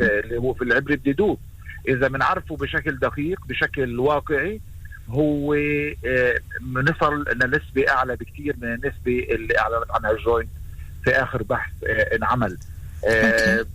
H: اللي هو في العبري الديدود إذا بنعرفه بشكل دقيق بشكل واقعي هو آه، بنصل لنسبه أعلى بكثير من النسبة اللي أعلنت عنها الجوينت في آخر بحث آه، انعمل. آه،.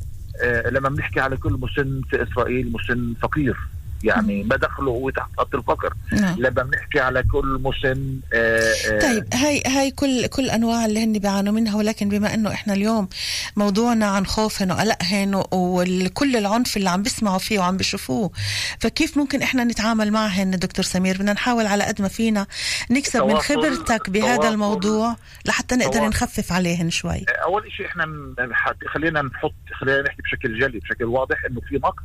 H: آه، لما بنحكي على كل مسن في إسرائيل مسن فقير. يعني ما دخله هو تحت خط الفقر.
F: نعم.
H: لما بنحكي على كل مسن آه، آه،
F: طيب هاي هاي كل كل أنواع اللي هن بيعانوا منها ولكن بما إنه إحنا اليوم موضوعنا عن خوفهن وقلقهن وكل العنف اللي عم بيسمعوا فيه وعم بيشوفوه فكيف ممكن إحنا نتعامل معهن دكتور سمير؟ بدنا نحاول على قد ما فينا نكسب من خبرتك بهذا الموضوع لحتى نقدر
H: تواصل.
F: نخفف عليهم شوي.
H: أول شيء إحنا خلينا نحط خلينا نحكي بشكل جلي بشكل واضح إنه في نقص.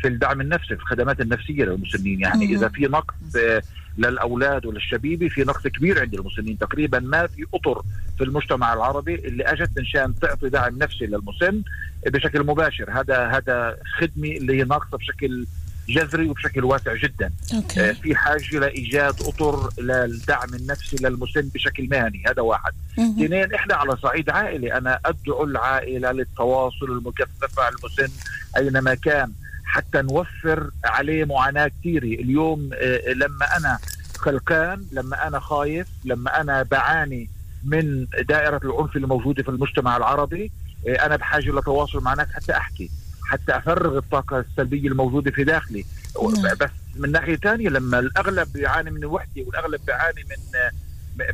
H: في الدعم النفسي في الخدمات النفسية للمسنين. يعني
F: مم.
H: إذا في نقص آه، للأولاد وللشبيبة في نقص كبير عند المسنين. تقريبا ما في أطر في المجتمع العربي اللي أجت منشان تعطي دعم نفسي للمسن بشكل مباشر. هذا هذا خدمة اللي هي ناقصة بشكل جذري وبشكل واسع جدا. آه،
F: أوكي
H: في حاجة لإيجاد أطر للدعم النفسي للمسن بشكل مهني. هذا واحد. اثنين إحنا على صعيد عائلي. أنا أدعو العائلة للتواصل المكثف مع المسن أينما كان. حتى نوفر عليه معاناة كثيرة اليوم آه، لما أنا قلقان لما أنا خايف لما أنا بعاني من دائرة العنف اللي موجودة في المجتمع العربي إيه، أنا بحاجة لتواصل مع ناس حتى أحكي حتى أفرغ الطاقة السلبية الموجودة في داخلي
F: نعم.
H: بس من ناحية ثانية لما الأغلب بيعاني من الوحده والأغلب بيعاني من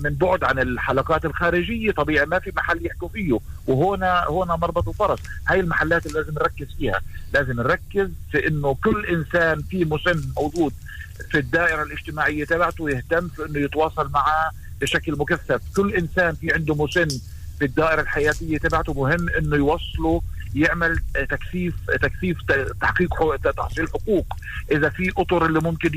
H: من بعد عن الحلقات الخارجية طبيعي ما في محل يحكوا فيه. وهنا هنا مربط الفرس. هاي المحلات اللي لازم نركز فيها. لازم نركز في إنه كل إنسان في مسن موجود في الدائرة الاجتماعية تبعته يهتم في إنه يتواصل معه بشكل مكثف. كل إنسان في عنده مسن في الدائرة الحياتية تبعته مهم إنه يوصله يعمل تكثيف تكثيف تحقيق تحصيل حقوق. إذا في أطر اللي ممكن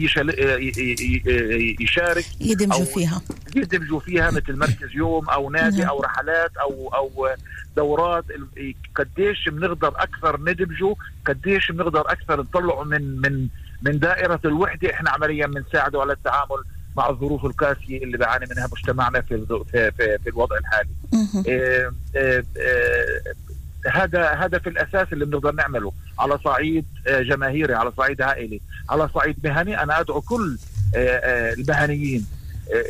H: يشارك
F: يدمجوا فيها.
H: يدمجوا فيها مثل مركز يوم أو نادي
F: نعم.
H: أو رحلات أو أو دورات قديش بنقدر أكثر ندمجه قديش بنقدر أكثر نطلعه من من من دائرة الوحدة. إحنا عمليا بنساعده على التعامل مع الظروف القاسية اللي بيعاني منها مجتمعنا في في في, في الوضع الحالي. هذا هذا في الأساس اللي بنقدر نعمله. على صعيد آه، جماهيري على صعيد عائلي على صعيد مهني. أنا أدعو كل آه، آه، المهنيين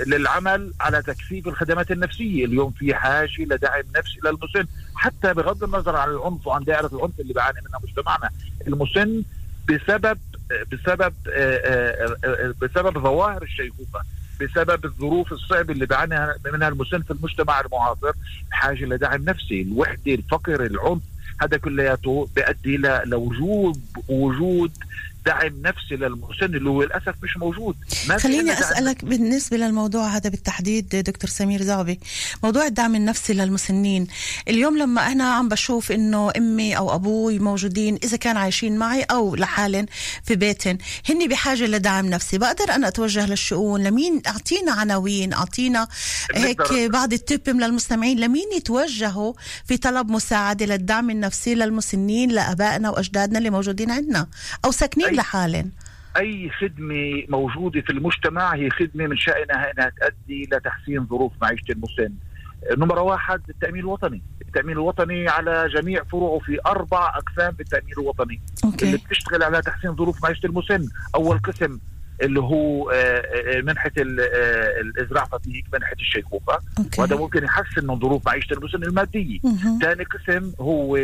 H: للعمل على تكثيف الخدمات النفسية. اليوم في حاجة لدعم نفسي للمسن حتى بغض النظر عن العنف وعن دائرة العنف اللي بيعاني منها مجتمعنا. المسن بسبب بسبب بسبب ظواهر الشيخوخة. بسبب الظروف الصعبة اللي بيعاني منها المسن في المجتمع المعاصر بحاجه لدعم نفسي الوحدة الفقر العنف هذا كلياته بيؤدي لوجود وجود دعم نفسي للمسن اللي هو للأسف مش موجود. ما
F: خليني أسألك بالنسبة للموضوع هذا بالتحديد دكتور سمير زعبي موضوع الدعم النفسي للمسنين. اليوم لما أنا عم بشوف إنه أمي أو أبوي موجودين إذا كان عايشين معي أو لحالهم في بيتهم هني بحاجة لدعم نفسي. بقدر أنا أتوجه للشؤون؟ لمين؟ أعطينا عناوين أعطينا هيك بعض التب من المستمعين. لمين يتوجهوا في طلب مساعدة للدعم النفسي للمسنين لأبائنا وأجدادنا اللي موجودين عندنا؟ أو ساكنين
H: أي-
F: لحالهم
H: أي خدمة موجودة في المجتمع هي خدمة من شأنها إنها تؤدي لتحسين ظروف معيشة المسن. نمرة واحد التأمين الوطني. التأمين الوطني على جميع فروعه في أربع أقسام بالتأمين الوطني. اللي
F: أوكي
H: بتشتغل على تحسين ظروف معيشة المسن أول قسم اللي هو آه، آه، منحة آه، الإزراع فتيك منحة الشيخوخة وهذا ممكن يحسن من ظروف معيشة المسن المادية. ثاني قسم هو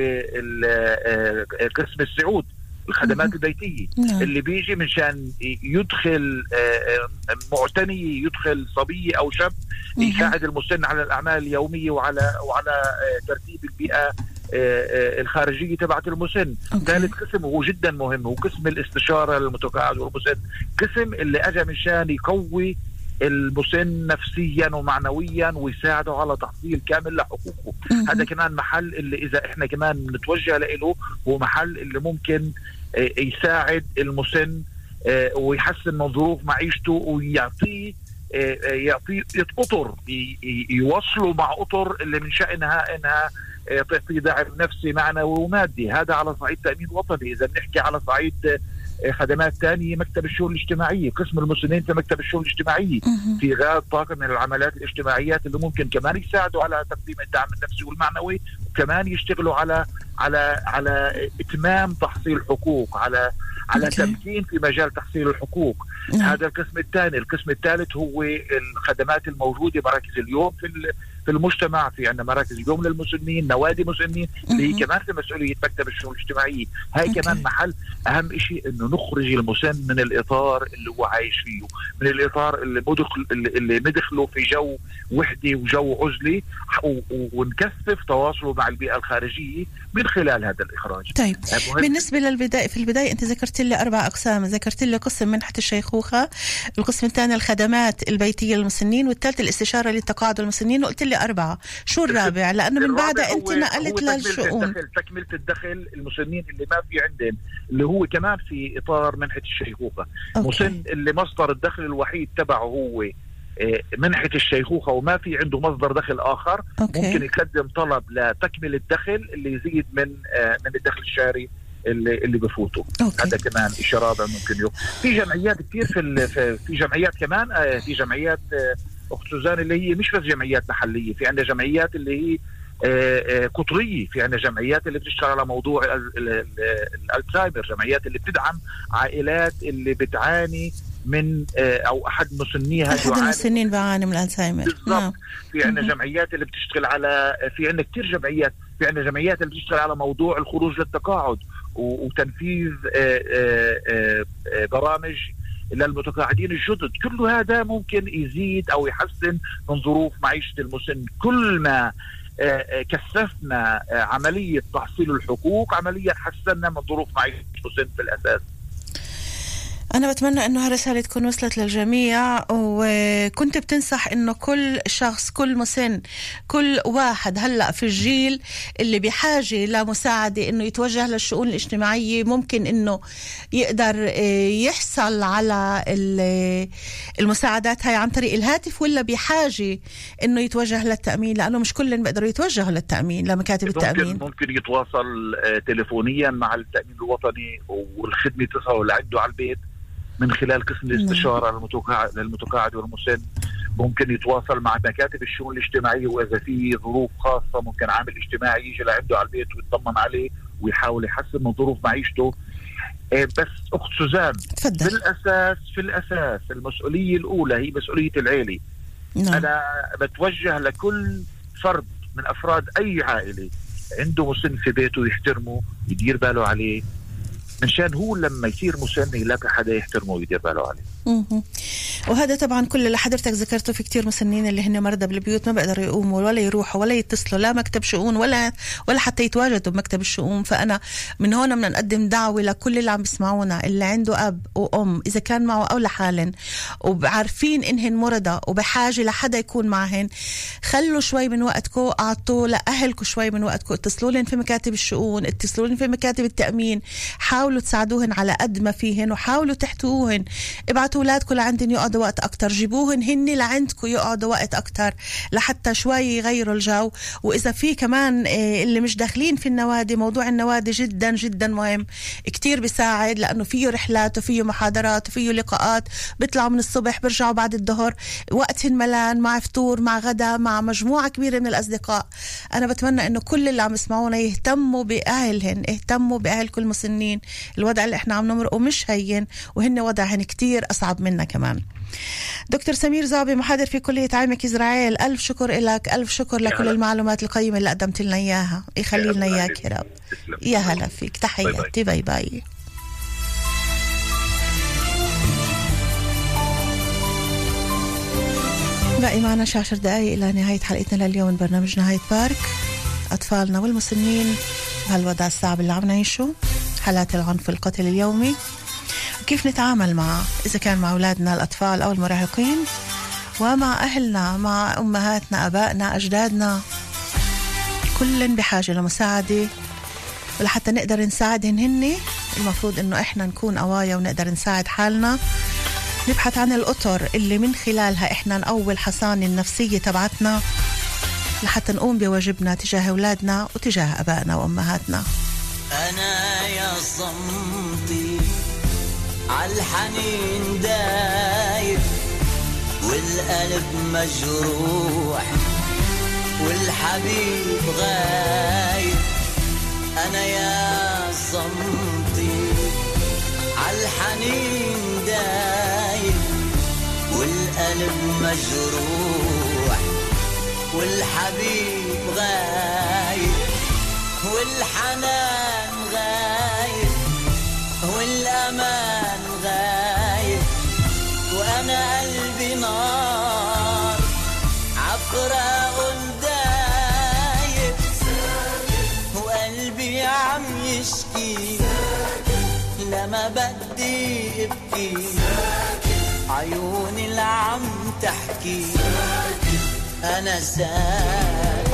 H: قسم السعود الخدمات
F: مهم.
H: البيتية
F: نعم
H: اللي بيجي منشان يدخل آه، آه، معتني يدخل صبي أو شاب. يساعد المسن على الأعمال اليومية وعلى وعلى آه، ترتيب البيئة الخارجية تبعت المسن
F: أوكي.
H: ثالث قسم هو جدا مهم هو قسم الاستشارة للمتقاعد والمسن قسم اللي اجى منشان يقوي المسن نفسيا ومعنويا ويساعده على تحصيل كامل لحقوقه. هذا كمان محل اللي إذا إحنا كمان نتوجه له هو محل اللي ممكن آه، يساعد المسن آه، ويحسن من ظروف معيشته ويعطيه آه، يعطيه أطر ي- ي- يوصلوا مع أطر اللي من شأنها إنها آه، تعطي دعم نفسي معنوي ومادي. هذا على صعيد تأمين وطني. إذا بنحكي على صعيد خدمات ثانية مكتب الشؤون الاجتماعيه قسم المسنين في مكتب الشؤون الاجتماعيه
F: مهم.
H: في غاية طاقة من العمليات الاجتماعيات اللي ممكن كمان يساعدوا على تقديم الدعم النفسي والمعنوي وكمان يشتغلوا على على على إتمام تحصيل حقوق على على. تمكين في مجال تحصيل الحقوق
F: نعم.
H: هذا القسم الثاني القسم الثالث هو الخدمات الموجودة مراكز اليوم في في المجتمع في عندنا مراكز اليوم للمسنين نوادي مسنين اللي. هي كمان في مسؤولية مكتب الشؤون الاجتماعية. هاي
F: okay.
H: كمان محل أهم شيء إنه نخرج المسن من الإطار اللي هو عايش فيه من الإطار اللي مدخل اللي مدخله في جو وحده وجو عزله ونكثف تواصله مع البيئة الخارجية من خلال هذا الإخراج.
F: طيب.
H: مهم.
F: بالنسبة للبداية في البداية أنت ذكرت لي أربع أقسام. ذكرت لي قسم منحة الشيخوخة القسم الثاني الخدمات البيتية للمسنين والثالث الإستشارة للتقاعد المسنين وقلت لي أربعة شو الرابع لأنه من بعدها أنت نقلت
H: تكملة
F: للشؤون
H: الدخل تكملة الدخل المسنين اللي ما في عندهم اللي هو كمان في إطار منحة الشيخوخة
F: okay.
H: مسن اللي مصدر الدخل الوحيد تبعه هو آه، منحة الشيخوخة وما في عنده مصدر دخل آخر
F: okay.
H: ممكن يقدم طلب لتكمل الدخل اللي يزيد من آه، من الدخل الشهري اللي اللي بفوته
F: okay.
H: هذا كمان رابع ممكن يو. في جمعيات كثير في في جمعيات كمان آه، في جمعيات اخت سوزان اللي هي مش بس جمعيات محلية في عندنا جمعيات اللي هي آه، آه، قطرية في عندنا جمعيات اللي بتشتغل على موضوع ال- ال- ال- الالزهايمر جمعيات اللي بتدعم عائلات اللي بتعاني من آه، أو أحد مسنيها
F: أحد المسنين بيعاني من الزهايمر
H: بالضبط.
F: نعم.
H: في عندنا جمعيات اللي بتشتغل على في عندنا كثير جمعيات في عندنا جمعيات اللي بتشتغل على موضوع الخروج للتقاعد وتنفيذ برامج للمتقاعدين الجدد. كل هذا ممكن يزيد أو يحسن من ظروف معيشة المسن. كل ما آه، آه، كثفنا آه، عملية تحصيل الحقوق عمليا حسنا من ظروف معيشة المسن في الأساس.
F: أنا بتمنى إنه هالرسالة تكون وصلت للجميع وكنت بتنصح إنه كل شخص كل مسن كل واحد هلأ في الجيل اللي بحاجة لمساعدة إنه يتوجه للشؤون الاجتماعية ممكن إنه يقدر آه، يحصل على ال- المساعدات هاي عن طريق الهاتف ولا بحاجة إنه يتوجه للتأمين لأنه مش كلهم بيقدروا يتوجهوا للتأمين لمكاتب التأمين.
H: ممكن يتواصل آه، تليفونيا مع التأمين الوطني والخدمة تصل لعنده على البيت. من خلال قسم الاستشارة للمتقاعد للمتقاعد والمسن ممكن يتواصل مع مكاتب الشؤون الاجتماعية واذا في ظروف خاصة ممكن عامل اجتماعي يجي لعنده على البيت ويطمن عليه ويحاول يحسن من ظروف معيشته. آه، بس أخت سوزان
F: تفضل.
H: في الاساس في الأساس المسؤولية الأولى هي مسؤولية العيلة.
F: نعم.
H: أنا بتوجه لكل فرد من أفراد أي عائلة عنده مسن في بيته يحترمه يدير باله عليه منشان هو لما يصير مسن يلاقي حدا يحترمه ويدير باله عليه.
F: وهذا طبعا كل اللي حضرتك ذكرته في كتير مسنين اللي هن مرضى بالبيوت ما بيقدروا يقوموا ولا يروحوا ولا يتصلوا لا مكتب شؤون ولا ولا حتى يتواجدوا بمكتب الشؤون. فأنا من هون بدنا نقدم دعوة لكل اللي عم بيسمعونا اللي عنده أب وأم إذا كان معه أو لحالن وعارفين إنهن مرضى وبحاجة لحدا يكون معهن. خلوا شوي من وقتكم أعطوا لاهلكم شوي من وقتكم اتصلوا لهم في مكاتب الشؤون اتصلوا لهم في مكاتب التأمين. حاولوا تساعدوهن على قد ما فيهن وحاولوا تحتوهن. ابعتوا اولادكم لعندن يقعدوا وقت أكتر. جيبوهن هن لعندكم يقعدوا وقت أكتر لحتى شوي يغيروا الجو. وإذا في كمان آه، اللي مش داخلين في النوادي موضوع النوادي جدا جدا مهم. كتير بيساعد لأنه فيه رحلات وفيه محاضرات وفيه لقاءات. بيطلعوا من الصبح بيرجعوا بعد الظهر. وقت ملان مع فطور مع غدا مع مجموعة كبيرة من الأصدقاء. أنا بتمنى إنه كل اللي عم يسمعونا يهتموا بأهلهن اهتموا باهلكم المسنين الوضع اللي إحنا عم نمرقه مش هين. وهن وضعهن كتير أصعب منا كمان. دكتور سمير زعبي محاضر في كلية عيمك يزراعيل. ألف شكر لك ألف شكر لكل. المعلومات القيمة اللي قدمت لنا إياها. يخلي لنا إياك يا رب. يا هلا فيك. تحياتي. bye bye. باقي معنا شي عشر دقايق إلى نهاية حلقتنا لليوم من برنامج هايد بارك. أطفالنا والمسنين بهالوضع الصعب اللي عم نعيشه حالات العنف والقتل اليومي. وكيف نتعامل معه إذا كان مع أولادنا الأطفال أو المراهقين ومع أهلنا مع أمهاتنا أبائنا أجدادنا؟ كل بحاجة لمساعدة. ولحتى نقدر نساعدهن هن المفروض إنه إحنا نكون قوايا ونقدر نساعد حالنا. نبحث عن الأطر اللي من خلالها إحنا نقوي الحصانة النفسية تبعتنا لحتى نقوم بواجبنا تجاه أولادنا وتجاه أبائنا وأمهاتنا.
I: أنا يا صمتي عالحنين دايب والقلب مجروح والحبيب غايب أنا يا صمتي عالحنين دايب والقلب مجروح والحبيب غايب والحنان بدي ابكي عيوني اللي عم تحكي. أنا ساكت.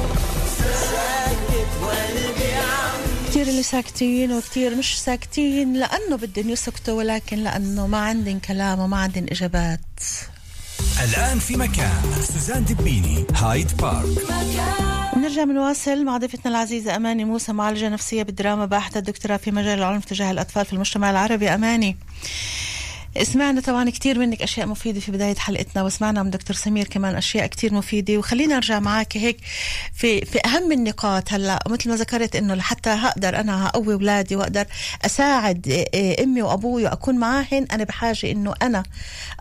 I: ساكت وقلبي عم
F: كتير اللي ساكتين وكتير مش ساكتين لأنه بدهم يسكتوا ولكن لأنه ما عندن كلام وما عندن إجابات.
D: الآن في مكان سوزان دبيني هايد بارك.
F: ونرجع بنواصل مع ضيفتنا العزيزة أماني موسى معالجة نفسية بالدراما باحثة الدكتوراه في مجال العنف تجاه الأطفال في المجتمع العربي. أماني سمعنا طبعا كثير منك أشياء مفيدة في بداية حلقتنا وسمعنا من دكتور سمير كمان أشياء كثير مفيدة. وخلينا أرجع معك هيك في في أهم النقاط هلأ. مثل ما ذكرت إنه لحتى هقدر أنا أقوي أولادي وأقدر أساعد إيه، أمي وأبوي وأكون معاهن أنا بحاجة إنه أنا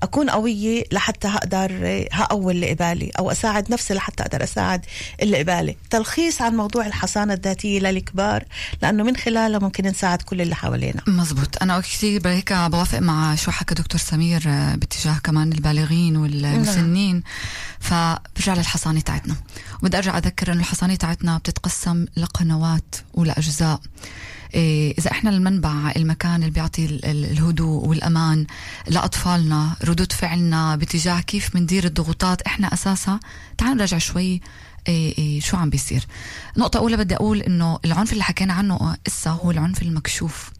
F: أكون قوية لحتى هقدر إيه، هقوي اللي قبالي أو أساعد نفسي لحتى أقدر أساعد اللي قبالي تلخيص عن موضوع الحصانة الذاتية للكبار لأنه من خلالها ممكن نساعد كل اللي حوالينا.
G: مزبوط. أنا كثير هيك بوافق مع شو حكى دكتور سمير آه، باتجاه كمان البالغين والمسنين. فبرجع للحصانة تاعتنا. وبدي أرجع أذكر إنه الحصانة تاعتنا بتتقسم لقنوات ولأجزاء. إيه إذا إحنا المنبع المكان اللي بيعطي ال- ال- الهدوء والأمان لأطفالنا ردود فعلنا باتجاه كيف بندير الضغوطات إحنا أساسها تعالوا نراجع شوي إيه إيه شو عم بيصير. نقطة أولى بدي أقول إنه العنف اللي حكينا عنه إسا هو العنف المكشوف.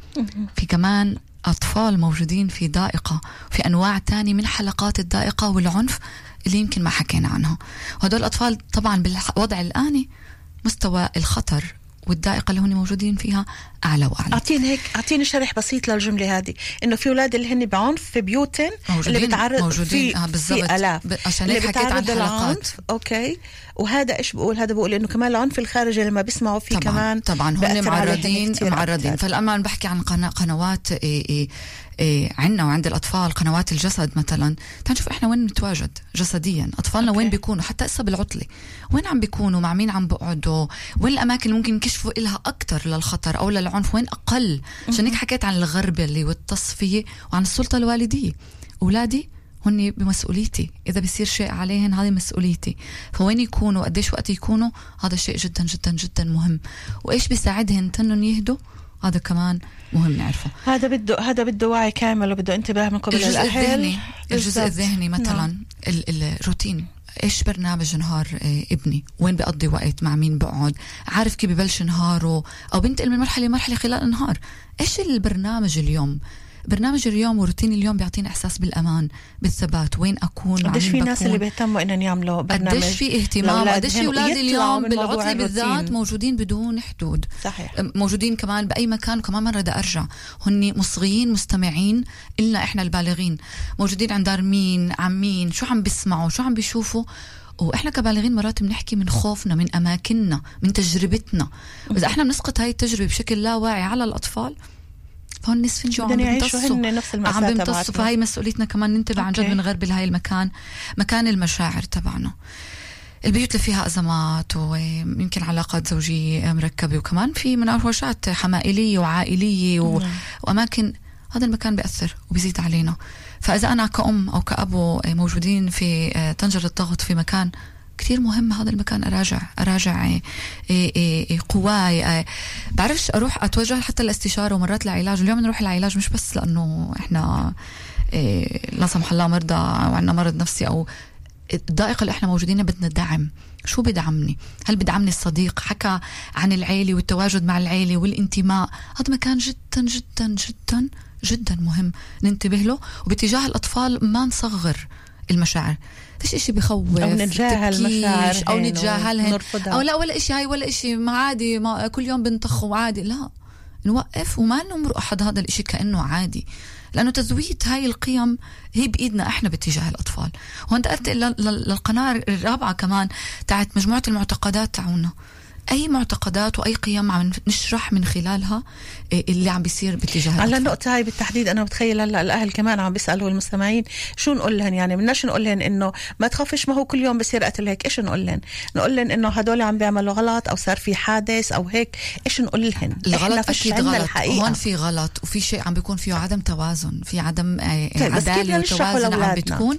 G: في كمان أطفال موجودين في ضائقة في أنواع تانية من حلقات الضائقة والعنف اللي يمكن ما حكينا عنها. وهدول الأطفال طبعا بالوضع الآني مستوى الخطر والضائقة اللي هن موجودين فيها أعلى وأعلى.
F: أعطيني هيك أعطيني شرح بسيط للجملة هذه. إنه في أولاد اللي هن بعنف في
G: موجودين-
F: اللي بتعرض
G: موجودين،
F: في
G: آه، بالضبط.
F: في الاف
G: عشان
F: اللي
G: هيك حكيت عن.
F: للعنف. أوكي. وهذا إيش بقول؟ هذا بقول إنه كمان العنف الخارجي لما بيسمعوا فيه
G: طبعا.
F: كمان
G: طبعا هن معرضين معرضين. عم بحكي عن قنوات إيه إيه إيه عنا وعند الأطفال قنوات الجسد مثلا. تعال نشوف إحنا وين نتواجد جسديا. أطفالنا
F: أوكي.
G: وين بيكونوا؟ حتى إسا بالعطلة وين عم بيكونوا؟ مع مين عم بقعدوا؟ وين الأماكن اللي ممكن يكشفوا إلها أكتر للخطر أو للعنف؟ وين أقل. عشان هيك حكيت عن الغربلة والتصفية وعن السلطة الوالدية؟ أولادي هن بمسؤوليتي. إذا بصير شيء عليهن هذه مسؤوليتي. فوين يكونوا؟ قديش وقت يكونوا؟ هذا شيء جدا جدا جدا مهم. وإيش بيساعدهن تنن يهدوا؟ هذا كمان مهم نعرفه.
F: هذا بده هذا بده وعي كامل وبده انتباه من قبل
G: الجزء الذهني الجزء. الذهني مثلا
F: نعم.
G: ال- الروتين. إيش برنامج نهار آه، ابني؟ وين بقضي وقت؟ مع مين بقعد؟ عارف كيف ببلش نهاره؟ أو بنتقل من مرحلة لمرحلة خلال النهار. إيش البرنامج اليوم؟ برنامج اليوم وروتين اليوم بيعطيني إحساس بالأمان بالثبات وين أكون
F: قديش في ناس اللي. بيهتموا إنهم يعملوا برنامج
G: قديش في اهتمام قديش في أولاد
F: ويطلعوا
G: اليوم بالعطله بالذات. موجودين بدون حدود.
F: صحيح.
G: موجودين كمان بأي مكان وكمان مرة بدي أرجع. هن مصغيين مستمعين إلنا إحنا البالغين. موجودين عند دار مين عم مين شو عم بيسمعوا شو عم بيشوفوا؟ وإحنا كبالغين مرات بنحكي من خوفنا من أماكننا من تجربتنا. واذا إحنا بنسقط هاي التجربة بشكل لا واعي على الأطفال فهن نسفنجوا عم
F: بدهم يعيشوا
G: بيمتصوا
F: نفس
G: عم بيمتصوا. فهي مسؤوليتنا كمان ننتبه عن جد
F: أوكي.
G: بنغربل هاي المكان مكان المشاعر تبعنا. البيوت اللي فيها أزمات ويمكن علاقات زوجية مركبة وكمان في مناوشات حمائلية وعائلية و... وأماكن هذا المكان بيأثر وبيزيد علينا. فإذا أنا كأم أو كأبو موجودين في طنجرة الضغط في مكان كثير مهم هذا المكان أراجع أراجع إيه إيه إيه قواي بعرفش أروح أتوجه حتى الاستشارة ومرات لعلاج. اليوم نروح العلاج مش بس لأنه إحنا إيه لا سمح الله مرضى وعندنا مرض نفسي أو الضائقة اللي إحنا موجودين بدنا دعم. شو بدعمني؟ هل بدعمني الصديق؟ حكى عن العيلة والتواجد مع العيلة والانتماء. هذا مكان جدا جدا جدا جدا مهم. ننتبه له. وباتجاه الأطفال ما نصغر. المشاعر. فيش إشي بخوف
F: أو نتجاهل مشاعر
G: نتجاهلهن
F: ونرفضها.
G: أو لا ولا إشي هاي ولا إشي ما عادي ما كل يوم بنطخ وعادي. لا نوقف وما نمر أحد هذا الإشي كأنه عادي. لأنه تزويد هاي القيم هي بإيدنا إحنا باتجاه الأطفال. وأنت لل- لل- للقناة الرابعة كمان تاعت مجموعة المعتقدات تاعونا. أي معتقدات وأي قيم عم نشرح من خلالها إيه اللي عم بيصير باتجاه
F: على. النقطة هاي بالتحديد أنا بتخيل هلأ الأهل كمان عم بيسألوا المستمعين شو نقول لهم يعني بدناش نقول لهم إنه ما تخافش ما هو كل يوم بصير قتل هيك إيش نقول لهم؟ نقول لهم إنه هدول عم بيعملوا غلط أو صار في حادث أو هيك إيش نقول لهم؟
G: الغلط
F: أكيد
G: غلط
F: الحقيقة
G: هون في غلط وفي شيء عم بيكون فيه عدم توازن في عدم آه،
F: طيب، عدالة
G: وتوازن عم؟ بتكون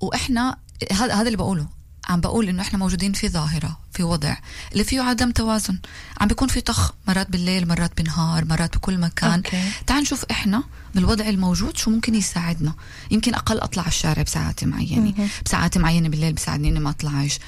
G: وإحنا هذا هذا اللي بقوله عم بقول إنه إحنا موجودين في ظاهرة في وضع اللي فيه عدم توازن. عم بيكون في طخ مرات بالليل مرات بالنهار مرات بكل مكان.
F: أوكي.
G: تعال نشوف إحنا بالوضع الموجود شو ممكن يساعدنا. يمكن أقل أطلع على الشارع بساعات معينة بساعات معينة بالليل بساعدني إني ما أطلعش.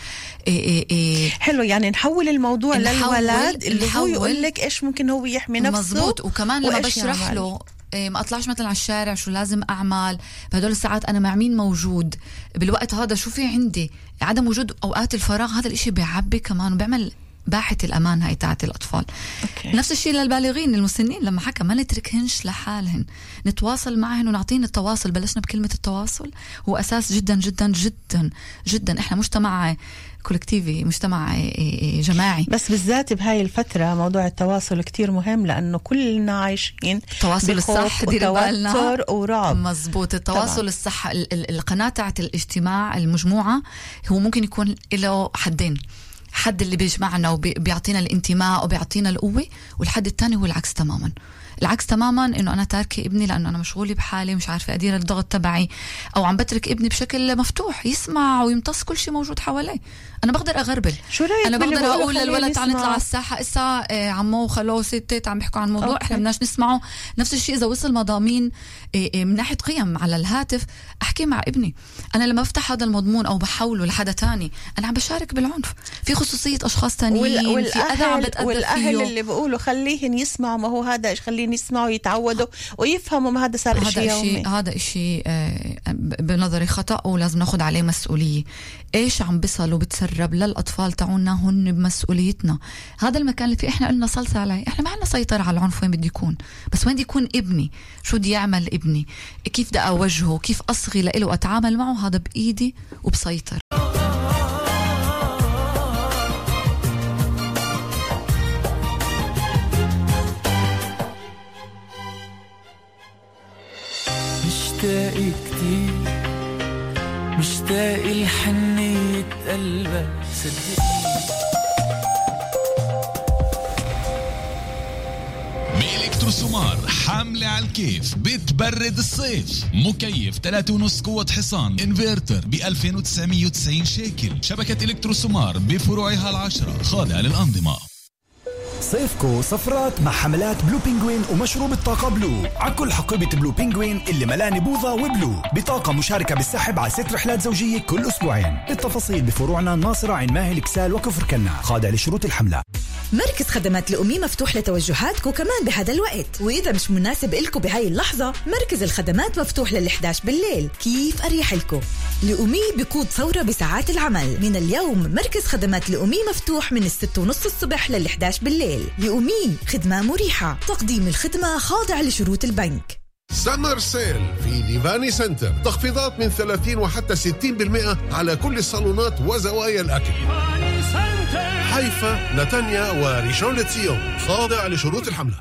G: إيه إيه إيه.
F: حلو يعني نحول الموضوع
G: نحول-
F: للولد اللي هو يقول لك إيش ممكن هو يحمي نفسه
G: مزبوط وكمان لما بشرح. له ما أطلعش مثلا على الشارع شو لازم أعمل؟ بهدول الساعات أنا مع مين موجود؟ بالوقت هذا شو في عندي؟ عدم وجود أوقات الفراغ هذا الإشي بيعبي كمان وبيعمل باحة الأمان هاي تاعت الأطفال.
F: أوكي.
G: نفس الشيء للبالغين للمسنين لما حكى ما نتركهنش لحالهن. نتواصل معهن ونعطيهم التواصل بلشنا بكلمة التواصل. هو أساس جدا جدا جدا جدا. إحنا مجتمع كولكتيفي مجتمع إيه، إيه، جماعي.
F: بس بالذات بهاي الفترة موضوع التواصل كتير مهم لأنه كلنا عايشين
G: التواصل الصح
F: وتوتر ورعب.
G: مزبوط التواصل
F: طبعاً.
G: الصح ال- ال- القناة تاعت الاجتماع المجموعة هو ممكن يكون له حدين. حد اللي بيجمعنا وبيعطينا الانتماء وبيعطينا القوة والحد الثاني هو العكس تماما. العكس تماما إنه أنا تاركة ابني لأنه أنا مشغولة بحالي مش عارفة أدير الضغط تبعي أو عم بترك ابني بشكل مفتوح يسمع ويمتص كل شيء موجود حواليه. أنا بقدر أغربل.
F: شو رأيك أنا
G: بقدر
F: أقول
G: للولد تعال؟ نطلع على الساحة. إسا آه، عمو وخلو ستات عم بيحكوا عن موضوع
F: أوكي.
G: إحنا بدناش نسمعه. نفس الشيء إذا وصل مضامين إيه، إيه، من ناحية قيم على الهاتف أحكي مع ابني. أنا لما بفتح هذا المضمون أو بحوله لحدا تاني أنا عم بشارك بالعنف. في خصوصية أشخاص تانيين
F: وال-
G: في اذى عم
F: والاهل
G: بتاذى
F: والأهل
G: فيه
F: اللي بيقولوا خليهن يسمعوا ما هو هذا خليهم يسمعوا يتعودوا ويفهموا ما هذا صار شيء
G: هذا
F: يومي.
G: شيء هذا شيء بنظري خطأ ولازم ناخذ عليه مسؤولية. إيش عم بيصل وبتسرب للأطفال تاعونا هن بمسؤوليتنا. هذا المكان اللي فيه إحنا قلنا صلصة عليه إحنا ما عندنا سيطرة على العنف وين بده يكون؟ بس وين بده يكون ابني؟ شو بدي يعمل ابني؟ كيف بدي أوجهه؟ كيف أصغي له وأتعامل معه؟ هذا بإيدي وبسيطر.
J: مشتاق كتير مشتاق لحنية قلبك صدقني
A: سومار حملة على الكيف بتبرد الصيف. مكيف 3.5 قوة حصان. إنفرتر ب 2990 شيكل. شبكة إلكترو سومار بفروعها العشرة. خاضعة للأنظمة.
D: صيفكو سفرات مع حملات Blue Penguin ومشروب الطاقة Blu. على كل حقيبة Blue Penguin اللي ملاني بوظة و Blu. بطاقة مشاركة بالسحب على ست رحلات زوجية كل أسبوعين. التفاصيل بفروعنا الناصرة عين ماهل إكسال وكفر كنا خاضع لشروط الحملة.
B: مركز خدمات لئومي مفتوح لتوجهاتكم كمان بهذا الوقت. وإذا مش مناسب إلكم بهاي اللحظة مركز الخدمات مفتوح لل11 بالليل. كيف أريح لكم؟ لئومي بقود ثورة بساعات العمل. من اليوم مركز خدمات لئومي مفتوح من الست ونص الصبح لل11 بالليل. لئومي خدمة مريحة. تقديم الخدمة خاضع لشروط البنك.
K: summer sale في Divani Center تخفيضات من 30 وحتى 60% على كل الصالونات وزوايا الأكل. حيفا نتانيا وريشون لتسيون خاضع لشروط الحملة.